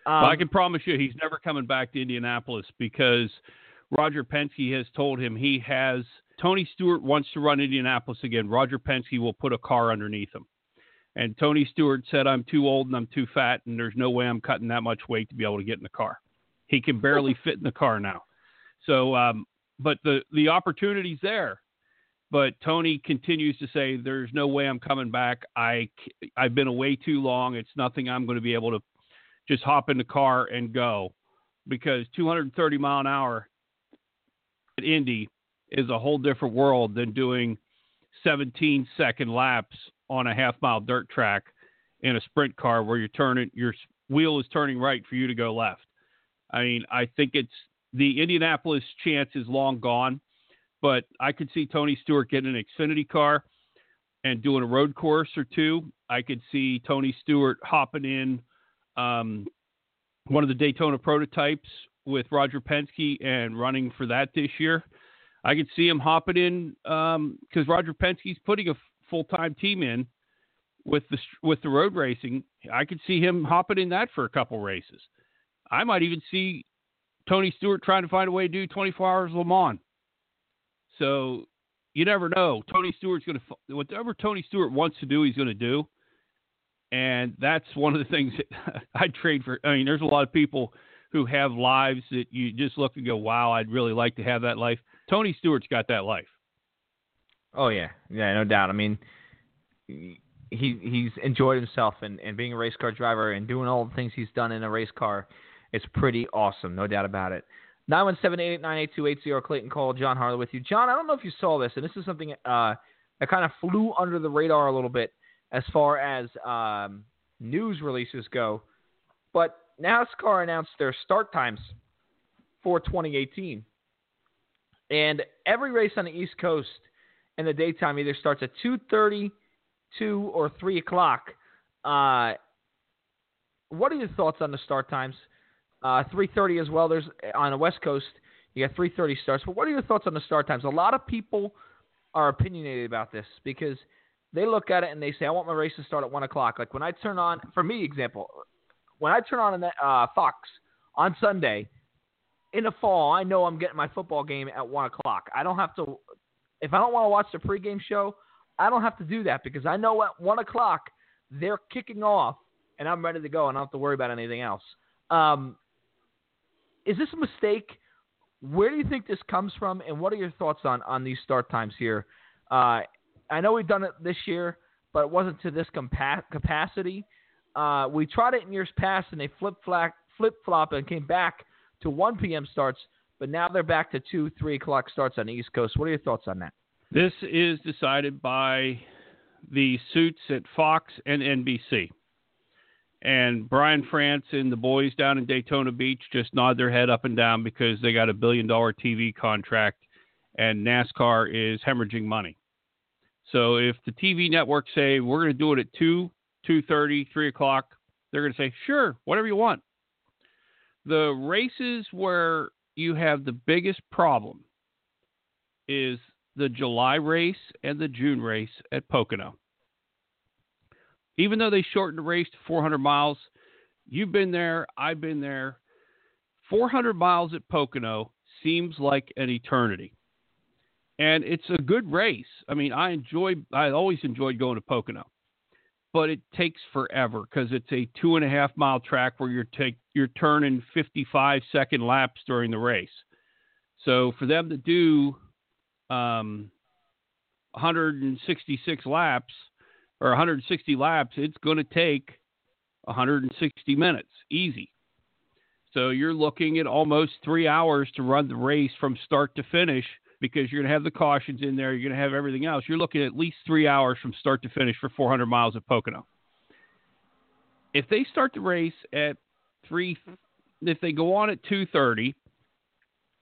Um, But I can promise you he's never coming back to Indianapolis because Roger Penske has told him he has Tony Stewart wants to run Indianapolis again. Roger Penske will put a car underneath him. And Tony Stewart said, I'm too old and I'm too fat, and there's no way I'm cutting that much weight to be able to get in the car. He can barely fit in the car now. So, um, but the, the opportunity's there. But Tony continues to say, there's no way I'm coming back. I, I've been away too long. It's nothing I'm going to be able to just hop in the car and go because 230 mile an hour at Indy is a whole different world than doing 17 second laps on a half mile dirt track in a sprint car where you're turning your wheel is turning right for you to go left. I mean, I think it's the Indianapolis chance is long gone, but I could see Tony Stewart getting an Xfinity car and doing a road course or two. I could see Tony Stewart hopping in um, one of the Daytona prototypes with Roger Penske and running for that this year. I could see him hopping in because um, Roger Penske's putting a full time team in with the with the road racing. I could see him hopping in that for a couple races. I might even see Tony Stewart trying to find a way to do 24 hours Le Mans. So you never know. Tony Stewart's going to whatever Tony Stewart wants to do, he's going to do. And that's one of the things that I'd trade for. I mean, there's a lot of people who have lives that you just look and go, "Wow, I'd really like to have that life." Tony Stewart's got that life. Oh yeah, yeah, no doubt. I mean, he he's enjoyed himself and, and being a race car driver and doing all the things he's done in a race car. It's pretty awesome, no doubt about it. Nine one seven eight eight nine eight two eight zero. Clayton Call, John Harlow with you. John, I don't know if you saw this, and this is something uh, that kind of flew under the radar a little bit as far as um, news releases go. But NASCAR announced their start times for 2018. And every race on the East Coast in the daytime either starts at 2.30, 2, or 3 o'clock. Uh, what are your thoughts on the start times? Uh, 3.30 as well. There's On the West Coast, you got 3.30 starts. But what are your thoughts on the start times? A lot of people are opinionated about this because – they look at it and they say, I want my race to start at 1 o'clock. Like when I turn on, for me, example, when I turn on uh, Fox on Sunday in the fall, I know I'm getting my football game at 1 o'clock. I don't have to, if I don't want to watch the pregame show, I don't have to do that because I know at 1 o'clock they're kicking off and I'm ready to go and I don't have to worry about anything else. Um, is this a mistake? Where do you think this comes from, and what are your thoughts on, on these start times here? Uh, I know we've done it this year, but it wasn't to this compa- capacity. Uh, we tried it in years past, and they flip flip flop and came back to 1 p.m. starts, but now they're back to 2, 3 o'clock starts on the East Coast. What are your thoughts on that? This is decided by the suits at Fox and NBC. And Brian France and the boys down in Daytona Beach just nod their head up and down because they got a billion dollar TV contract and NASCAR is hemorrhaging money. So if the TV networks say we're going to do it at 2, 2.30, 3 o'clock, they're going to say, sure, whatever you want. The races where you have the biggest problem is the July race and the June race at Pocono. Even though they shortened the race to 400 miles, you've been there, I've been there. 400 miles at Pocono seems like an eternity. and it's a good race. I mean, I enjoy. I always enjoyed going to Pocono, but it takes forever because it's a two and a half mile track where you're take you're turning 55 second laps during the race. So for them to do um, 166 laps or 160 laps, it's going to take 160 minutes, easy. So you're looking at almost three hours to run the race from start to finish because you're going to have the cautions in there. You're going to have everything else. You're looking at, least three hours from start to finish for 400 miles at Pocono. If they start the race at three, if they go on at 2:30,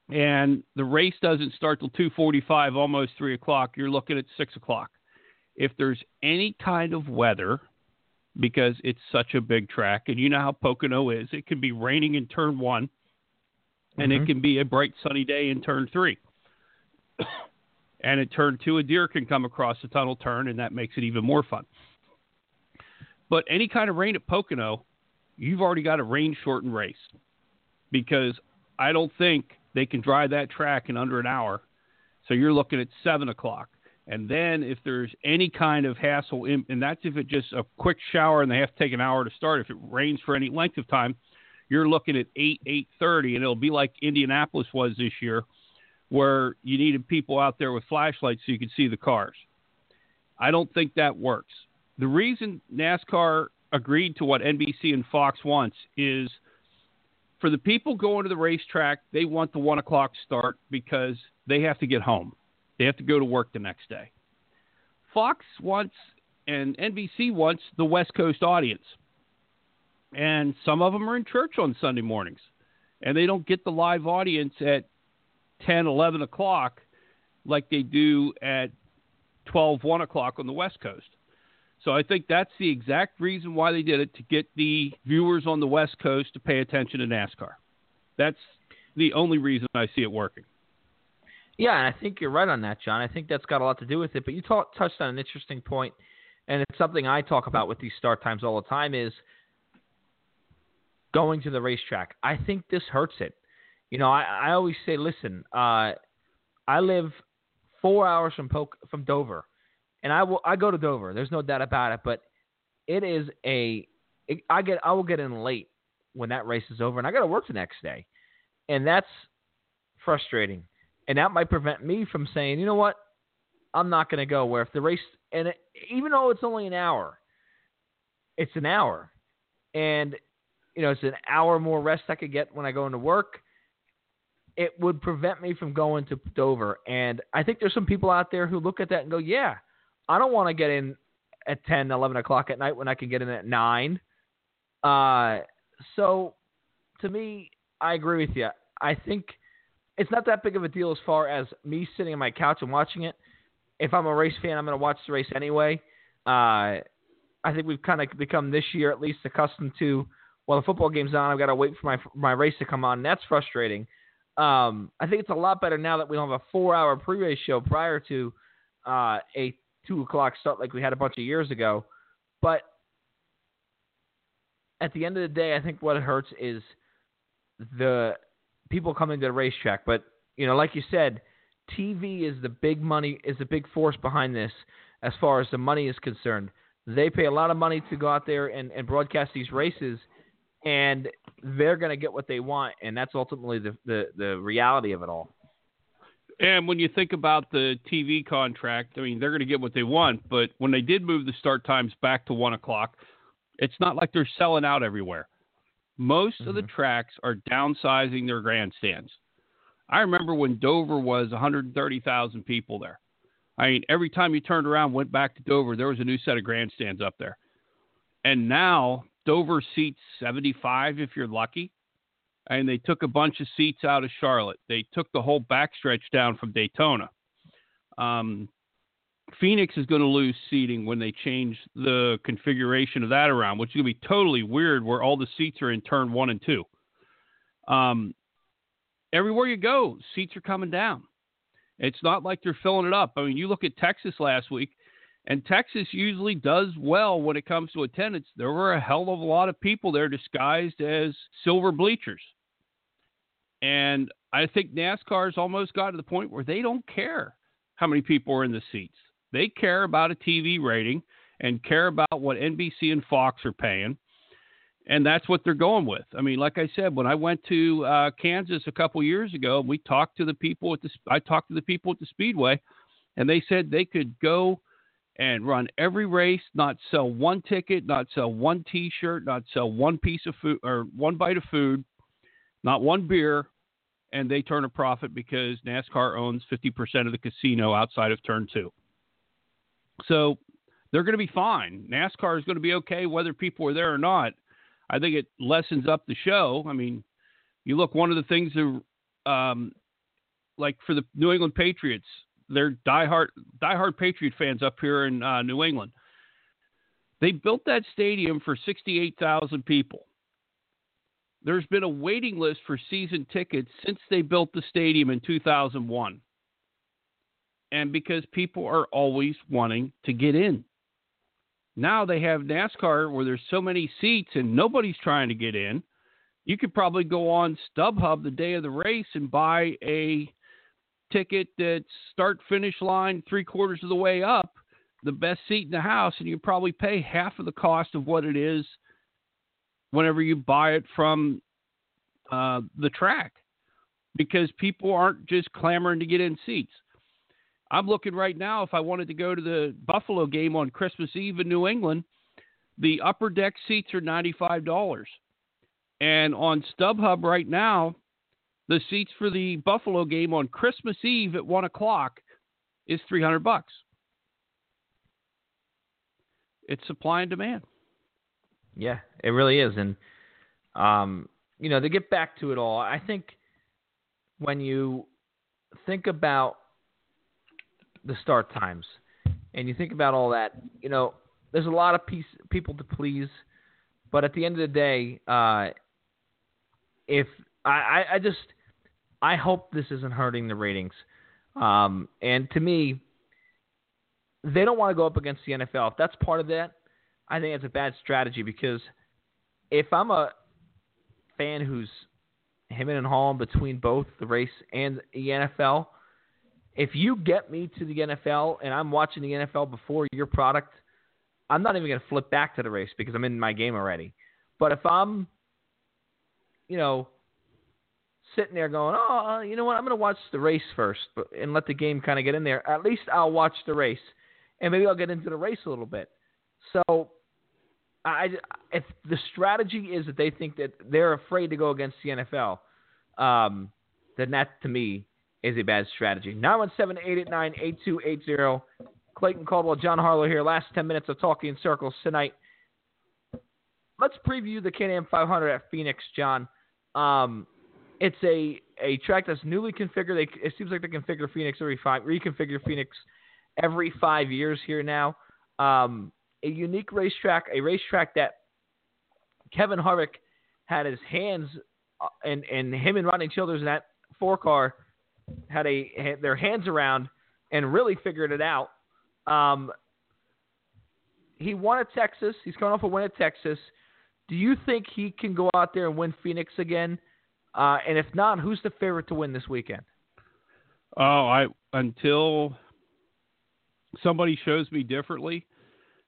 and the race doesn't start till 2:45, almost three o'clock, you're looking at six o'clock. If there's any kind of weather, because it's such a big track, and you know how Pocono is, it can be raining in turn one, and Mhm. it can be a bright sunny day in turn three. and at turn two, a deer can come across the tunnel turn, and that makes it even more fun. But any kind of rain at Pocono, you've already got a rain shortened race because I don't think they can drive that track in under an hour. So you're looking at seven o'clock. And then if there's any kind of hassle, in, and that's if it's just a quick shower and they have to take an hour to start. If it rains for any length of time, you're looking at eight, eight thirty, and it'll be like Indianapolis was this year, where you needed people out there with flashlights so you could see the cars. I don't think that works. The reason NASCAR agreed to what NBC and Fox wants is for the people going to the racetrack, they want the one o'clock start because they have to get home. They have to go to work the next day. Fox wants and NBC wants the West Coast audience. And some of them are in church on Sunday mornings. And they don't get the live audience at 10, 11 o'clock like they do at 12, 1 o'clock on the West Coast. So I think that's the exact reason why they did it to get the viewers on the West Coast to pay attention to NASCAR. That's the only reason I see it working. Yeah, and I think you're right on that, John. I think that's got a lot to do with it. But you talk, touched on an interesting point, and it's something I talk about with these start times all the time is going to the racetrack. I think this hurts it. You know, I, I always say, listen, uh, I live four hours from from Dover, and I will I go to Dover. There's no doubt about it. But it is a it, I get I will get in late when that race is over, and I got to work the next day, and that's frustrating. And that might prevent me from saying, you know what, I'm not going to go. Where if the race, and it, even though it's only an hour, it's an hour, and you know it's an hour more rest I could get when I go into work. It would prevent me from going to Dover, and I think there's some people out there who look at that and go, yeah, I don't want to get in at 10, 11 o'clock at night when I can get in at nine. Uh, so to me, I agree with you. I think it's not that big of a deal as far as me sitting on my couch and watching it. If I'm a race fan, I'm going to watch the race anyway. Uh, I think we've kind of become this year at least accustomed to. Well, the football game's on. I've got to wait for my my race to come on. And that's frustrating. Um, I think it's a lot better now that we don't have a four-hour pre-race show prior to uh, a two o'clock start like we had a bunch of years ago. But at the end of the day, I think what hurts is the people coming to the racetrack. But you know, like you said, TV is the big money is the big force behind this as far as the money is concerned. They pay a lot of money to go out there and, and broadcast these races, and they're going to get what they want, and that's ultimately the, the the reality of it all. And when you think about the TV contract, I mean, they're going to get what they want. But when they did move the start times back to one o'clock, it's not like they're selling out everywhere. Most of the tracks are downsizing their grandstands. I remember when Dover was 130,000 people there. I mean, every time you turned around, went back to Dover, there was a new set of grandstands up there. And now Dover seats 75 if you're lucky. And they took a bunch of seats out of Charlotte. They took the whole backstretch down from Daytona. Um, Phoenix is going to lose seating when they change the configuration of that around, which is going to be totally weird where all the seats are in turn one and two. Um, everywhere you go, seats are coming down. It's not like they're filling it up. I mean, you look at Texas last week, and Texas usually does well when it comes to attendance. There were a hell of a lot of people there disguised as silver bleachers. And I think NASCAR's almost got to the point where they don't care. how many people are in the seats. They care about a TV rating and care about what NBC and Fox are paying. And that's what they're going with. I mean, like I said, when I went to uh, Kansas a couple years ago, we talked to the people at the I talked to the people at the Speedway, and they said they could go and run every race, not sell one ticket, not sell one T-shirt, not sell one piece of food or one bite of food, not one beer, and they turn a profit because NASCAR owns 50% of the casino outside of Turn Two. So they're going to be fine. NASCAR is going to be okay whether people are there or not. I think it lessens up the show. I mean, you look one of the things that, um, like for the New England Patriots, they're diehard diehard Patriot fans up here in uh, New England. They built that stadium for 68,000 people. There's been a waiting list for season tickets since they built the stadium in 2001. And because people are always wanting to get in. Now they have NASCAR where there's so many seats and nobody's trying to get in. You could probably go on StubHub the day of the race and buy a ticket that's start finish line three quarters of the way up, the best seat in the house, and you probably pay half of the cost of what it is whenever you buy it from uh, the track because people aren't just clamoring to get in seats. I'm looking right now if I wanted to go to the Buffalo game on Christmas Eve in New England, the upper deck seats are $95. And on StubHub right now, the seats for the Buffalo game on Christmas Eve at one o'clock is 300 bucks. It's supply and demand. Yeah, it really is. And, um, you know, to get back to it all, I think when you think about the start times and you think about all that, you know, there's a lot of piece, people to please. But at the end of the day, uh, if I, I just I hope this isn't hurting the ratings. Um, and to me, they don't want to go up against the NFL. If that's part of that, I think it's a bad strategy because if I'm a fan who's hemming and hawing between both the race and the NFL, if you get me to the NFL and I'm watching the NFL before your product, I'm not even going to flip back to the race because I'm in my game already. But if I'm, you know, sitting there going, oh, you know what, I'm going to watch the race first but, and let the game kind of get in there, at least I'll watch the race and maybe I'll get into the race a little bit. So I, if the strategy is that they think that they're afraid to go against the NFL, um, then that to me is a bad strategy. 917-889-8280. Clayton Caldwell, John Harlow here. Last 10 minutes of Talking in Circles tonight. Let's preview the Can-Am 500 at Phoenix, John. Um, it's a, a track that's newly configured. They, it seems like they configure Phoenix every five, reconfigure Phoenix every five years here now. Um, a unique racetrack, a racetrack that Kevin Harvick had his hands uh, and and him and Rodney Childers in that four car had a had their hands around and really figured it out. Um, he won at Texas. He's coming off a win at Texas. Do you think he can go out there and win Phoenix again? Uh, and if not, who's the favorite to win this weekend? Oh, I until somebody shows me differently,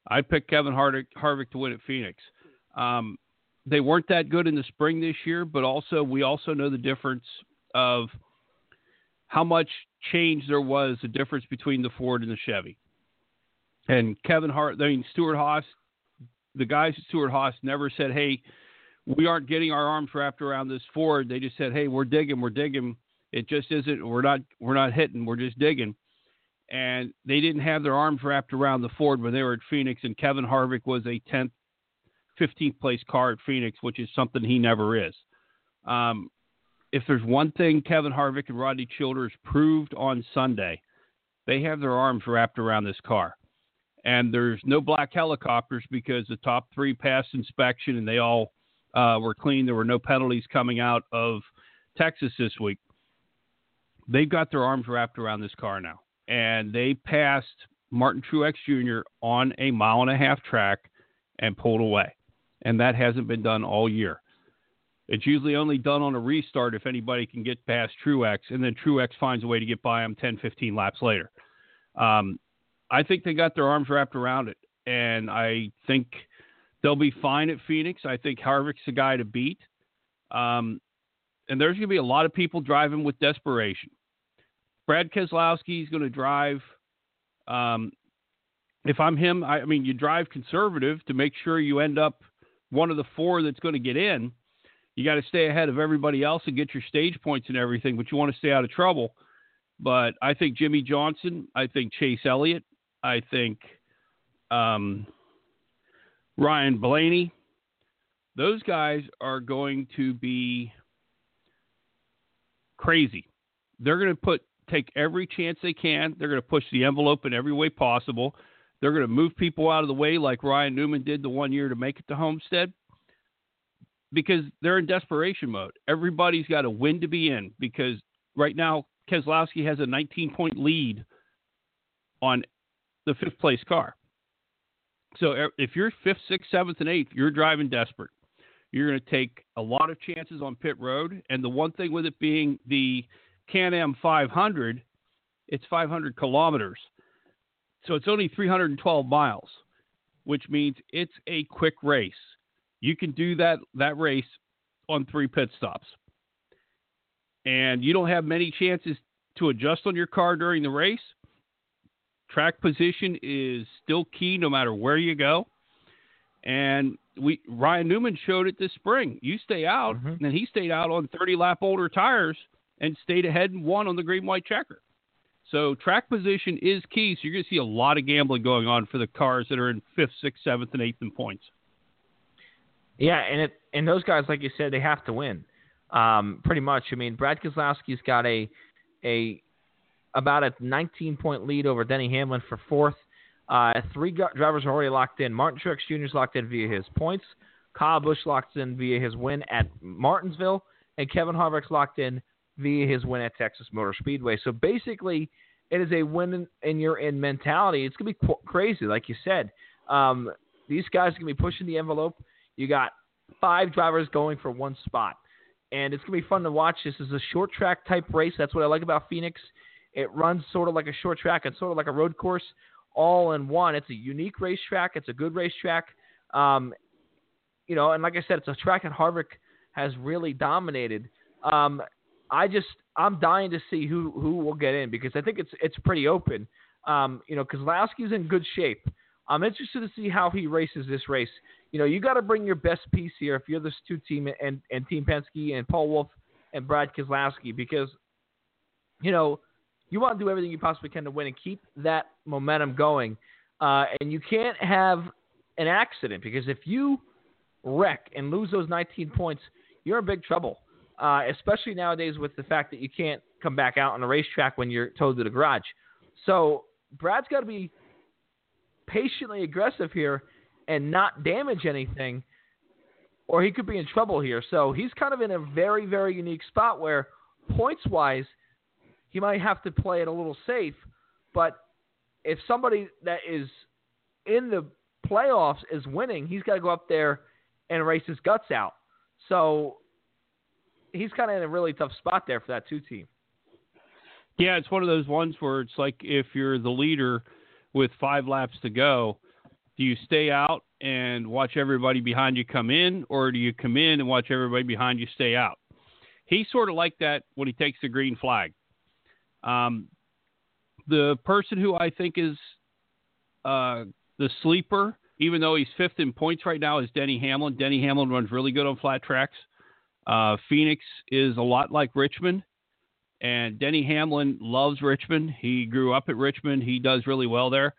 I picked Kevin Harvick, Harvick to win at Phoenix. Um, they weren't that good in the spring this year, but also we also know the difference of how much change there was, the difference between the Ford and the Chevy. And Kevin Hart, I mean Stewart-Haas, the guys at Stewart-Haas never said, "Hey, we aren't getting our arms wrapped around this Ford." They just said, "Hey, we're digging, we're digging. It just isn't. We're not, we're not hitting. We're just digging." and they didn't have their arms wrapped around the Ford when they were at Phoenix, and Kevin Harvick was a 10th, 15th place car at Phoenix, which is something he never is. Um, if there's one thing Kevin Harvick and Rodney Childers proved on Sunday, they have their arms wrapped around this car. And there's no black helicopters because the top three passed inspection and they all uh, were clean. There were no penalties coming out of Texas this week. They've got their arms wrapped around this car now and they passed Martin Truex Jr. on a mile and a half track and pulled away. And that hasn't been done all year. It's usually only done on a restart if anybody can get past Truex, and then Truex finds a way to get by him 10, 15 laps later. Um, I think they got their arms wrapped around it, and I think they'll be fine at Phoenix. I think Harvick's the guy to beat. Um, and there's going to be a lot of people driving with desperation. Brad Keselowski is going to drive. Um, if I'm him, I, I mean, you drive conservative to make sure you end up one of the four that's going to get in. You got to stay ahead of everybody else and get your stage points and everything, but you want to stay out of trouble. But I think Jimmie Johnson, I think Chase Elliott, I think um, Ryan Blaney, those guys are going to be crazy. They're going to put take every chance they can. They're going to push the envelope in every way possible. They're going to move people out of the way like Ryan Newman did the one year to make it to Homestead because they're in desperation mode. Everybody's got a win to be in because right now Keselowski has a 19 point lead on the fifth place car. So if you're fifth, sixth, seventh, and eighth, you're driving desperate. You're going to take a lot of chances on pit road. And the one thing with it being the Can Am 500, it's 500 kilometers. So it's only 312 miles, which means it's a quick race. You can do that, that race on three pit stops. And you don't have many chances to adjust on your car during the race. Track position is still key no matter where you go. And we Ryan Newman showed it this spring. You stay out, Mhm. and he stayed out on 30 lap older tires and stayed ahead and won on the green white checker. So track position is key. So you're going to see a lot of gambling going on for the cars that are in fifth, sixth, seventh, and eighth in points. Yeah, and it and those guys, like you said, they have to win. Um, pretty much. I mean, Brad Keselowski's got a a about a 19 point lead over Denny Hamlin for fourth. Uh, three drivers are already locked in. Martin Truex Jr. is locked in via his points. Kyle Busch locked in via his win at Martinsville, and Kevin Harvick's locked in via his win at Texas Motor Speedway. So basically, it is a win in, in your in mentality. It's gonna be qu- crazy, like you said. Um, these guys are gonna be pushing the envelope. You got five drivers going for one spot, and it's gonna be fun to watch. This is a short track type race. That's what I like about Phoenix. It runs sort of like a short track and sort of like a road course, all in one. It's a unique racetrack. It's a good racetrack. Um, you know, and like I said, it's a track that Harvick has really dominated. Um, I just I'm dying to see who who will get in because I think it's it's pretty open. Um, you know, Keselowski's in good shape. I'm interested to see how he races this race. You know, you got to bring your best piece here if you're this two team and and Team Penske and Paul Wolfe and Brad Keselowski because you know you want to do everything you possibly can to win and keep that momentum going. Uh, and you can't have an accident because if you wreck and lose those 19 points, you're in big trouble. Uh, especially nowadays with the fact that you can't come back out on the racetrack when you're towed to the garage. So Brad's got to be patiently aggressive here and not damage anything, or he could be in trouble here. So he's kind of in a very, very unique spot where points wise, he might have to play it a little safe. But if somebody that is in the playoffs is winning, he's got to go up there and race his guts out. So he's kind of in a really tough spot there for that two team. Yeah, it's one of those ones where it's like if you're the leader with five laps to go, do you stay out and watch everybody behind you come in, or do you come in and watch everybody behind you stay out? He's sort of like that when he takes the green flag. Um, the person who I think is uh, the sleeper, even though he's fifth in points right now, is Denny Hamlin. Denny Hamlin runs really good on flat tracks. Uh, Phoenix is a lot like Richmond, and Denny Hamlin loves Richmond. He grew up at Richmond. He does really well there.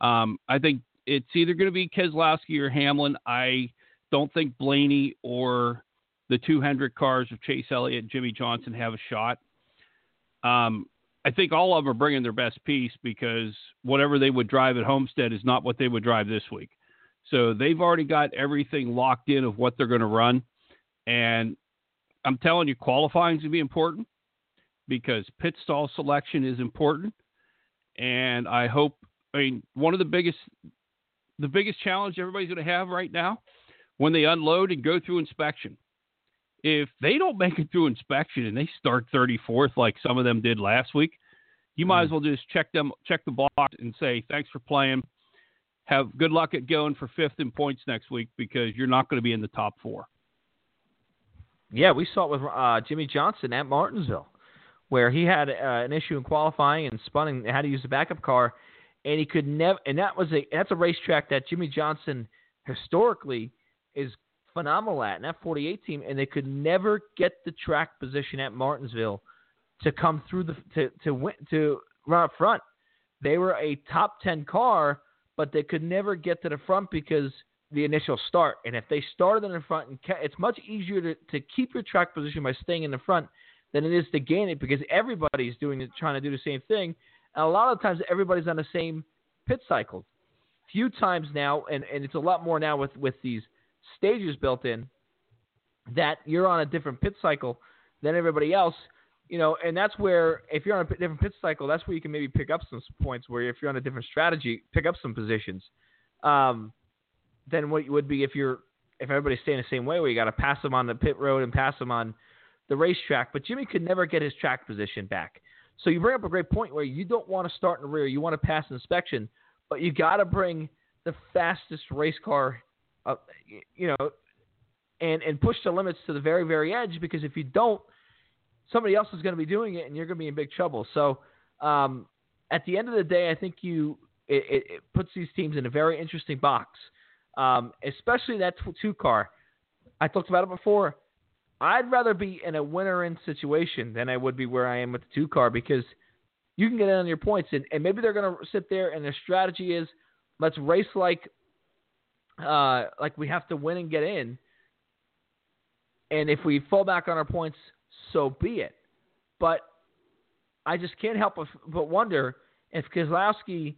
Um, I think it's either going to be Keselowski or Hamlin. I don't think Blaney or the two Hendrick cars of Chase Elliott and Jimmie Johnson have a shot. Um, I think all of them are bringing their best piece because whatever they would drive at Homestead is not what they would drive this week. So they've already got everything locked in of what they're going to run. And I'm telling you, qualifying is going to be important because pit stall selection is important. And I hope, I mean, one of the biggest, the biggest challenge everybody's going to have right now when they unload and go through inspection. If they don't make it through inspection and they start 34th like some of them did last week, You might Mhm. as well just check them, check the box, and say thanks for playing. Have good luck at going for fifth in points next week because you're not going to be in the top four. Yeah, we saw it with uh, Jimmie Johnson at Martinsville, where he had uh, an issue in qualifying and spun and had to use the backup car, and he could never. And that was a that's a racetrack that Jimmie Johnson historically is phenomenal at, and that 48 team, and they could never get the track position at Martinsville to come through the to to win to run up front. They were a top 10 car, but they could never get to the front because the initial start. And if they started in the front, and ca- it's much easier to, to keep your track position by staying in the front than it is to gain it because everybody's doing trying to do the same thing. And a lot of times, everybody's on the same pit cycle. Few times now, and, and it's a lot more now with, with these stages built in, that you're on a different pit cycle than everybody else. You know, and that's where if you're on a different pit cycle, that's where you can maybe pick up some points. Where if you're on a different strategy, pick up some positions. Um, than what you would be if you're if everybody's staying the same way, where you got to pass them on the pit road and pass them on the racetrack. But Jimmy could never get his track position back. So you bring up a great point where you don't want to start in the rear, you want to pass inspection, but you got to bring the fastest race car, up, you know, and and push the limits to the very very edge because if you don't, somebody else is going to be doing it and you're going to be in big trouble. So um, at the end of the day, I think you it, it, it puts these teams in a very interesting box um, especially that two car. I talked about it before. I'd rather be in a winner in situation than I would be where I am with the two car because you can get in on your points and, and maybe they're going to sit there and their strategy is let's race like uh, like we have to win and get in. And if we fall back on our points, so be it. But I just can't help but wonder if Keselowski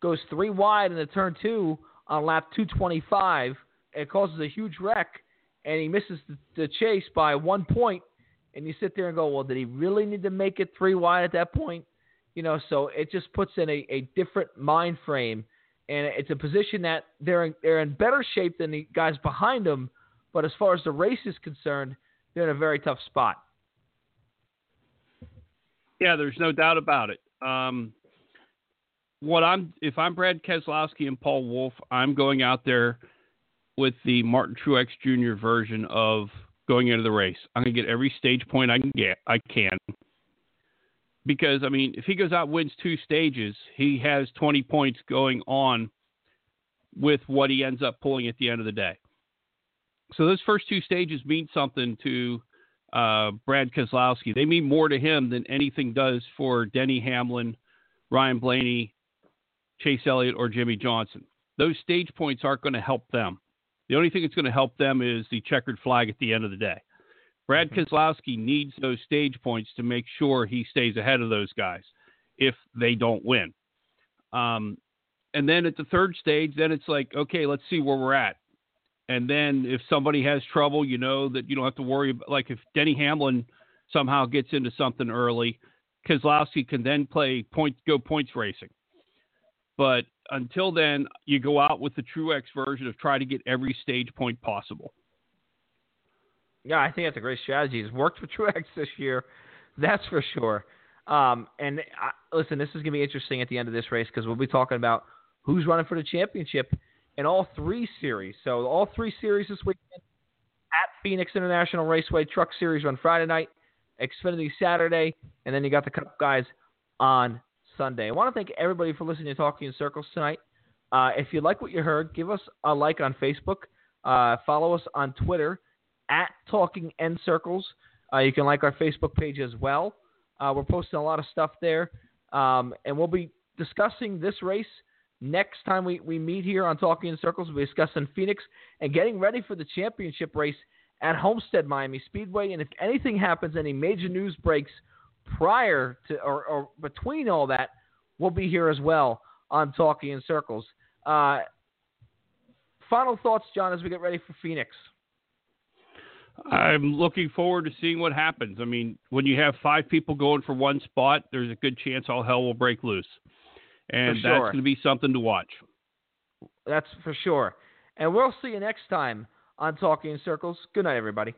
goes three wide in the turn two on lap 225. It causes a huge wreck, and he misses the, the chase by one. And you sit there and go, well, did he really need to make it three wide at that point? You know, so it just puts in a, a different mind frame, and it's a position that they're in, they're in better shape than the guys behind them. But as far as the race is concerned, they're in a very tough spot. Yeah, there's no doubt about it. Um, what I'm if I'm Brad Keselowski and Paul Wolfe, I'm going out there with the Martin Truex Jr. version of going into the race. I'm gonna get every stage point I can get. I can. Because I mean, if he goes out wins two stages, he has 20 points going on with what he ends up pulling at the end of the day. So those first two stages mean something to uh, Brad Keselowski. They mean more to him than anything does for Denny Hamlin, Ryan Blaney, Chase Elliott, or Jimmie Johnson. Those stage points aren't going to help them. The only thing that's going to help them is the checkered flag at the end of the day. Brad Mm-hmm. Keselowski needs those stage points to make sure he stays ahead of those guys if they don't win. Um, and then at the third stage, then it's like, okay, let's see where we're at. And then if somebody has trouble, you know that you don't have to worry about. Like if Denny Hamlin somehow gets into something early, Keselowski can then play point go points racing. But until then, you go out with the Truex version of try to get every stage point possible. Yeah, I think that's a great strategy. It's worked for Truex this year, that's for sure. Um, and I, listen, this is going to be interesting at the end of this race because we'll be talking about who's running for the championship in all three series. So all three series this weekend at Phoenix International Raceway Truck Series on Friday night, Xfinity Saturday, and then you got the Cup guys on Sunday. I want to thank everybody for listening to Talking in Circles tonight. Uh, if you like what you heard, give us a like on Facebook. Uh, follow us on Twitter at Talking N Circles. Uh, you can like our Facebook page as well. Uh, we're posting a lot of stuff there. Um, and we'll be discussing this race next time we, we meet here on Talking in Circles. We'll be discussing Phoenix and getting ready for the championship race at Homestead Miami Speedway. And if anything happens, any major news breaks prior to or, or between all that, we'll be here as well on Talking in Circles. Uh, final thoughts, John, as we get ready for Phoenix. I'm looking forward to seeing what happens. I mean, when you have five people going for one spot, there's a good chance all hell will break loose. And For that's going to be something to watch. That's for sure. And we'll see you next time on Talking in Circles. Good night, everybody.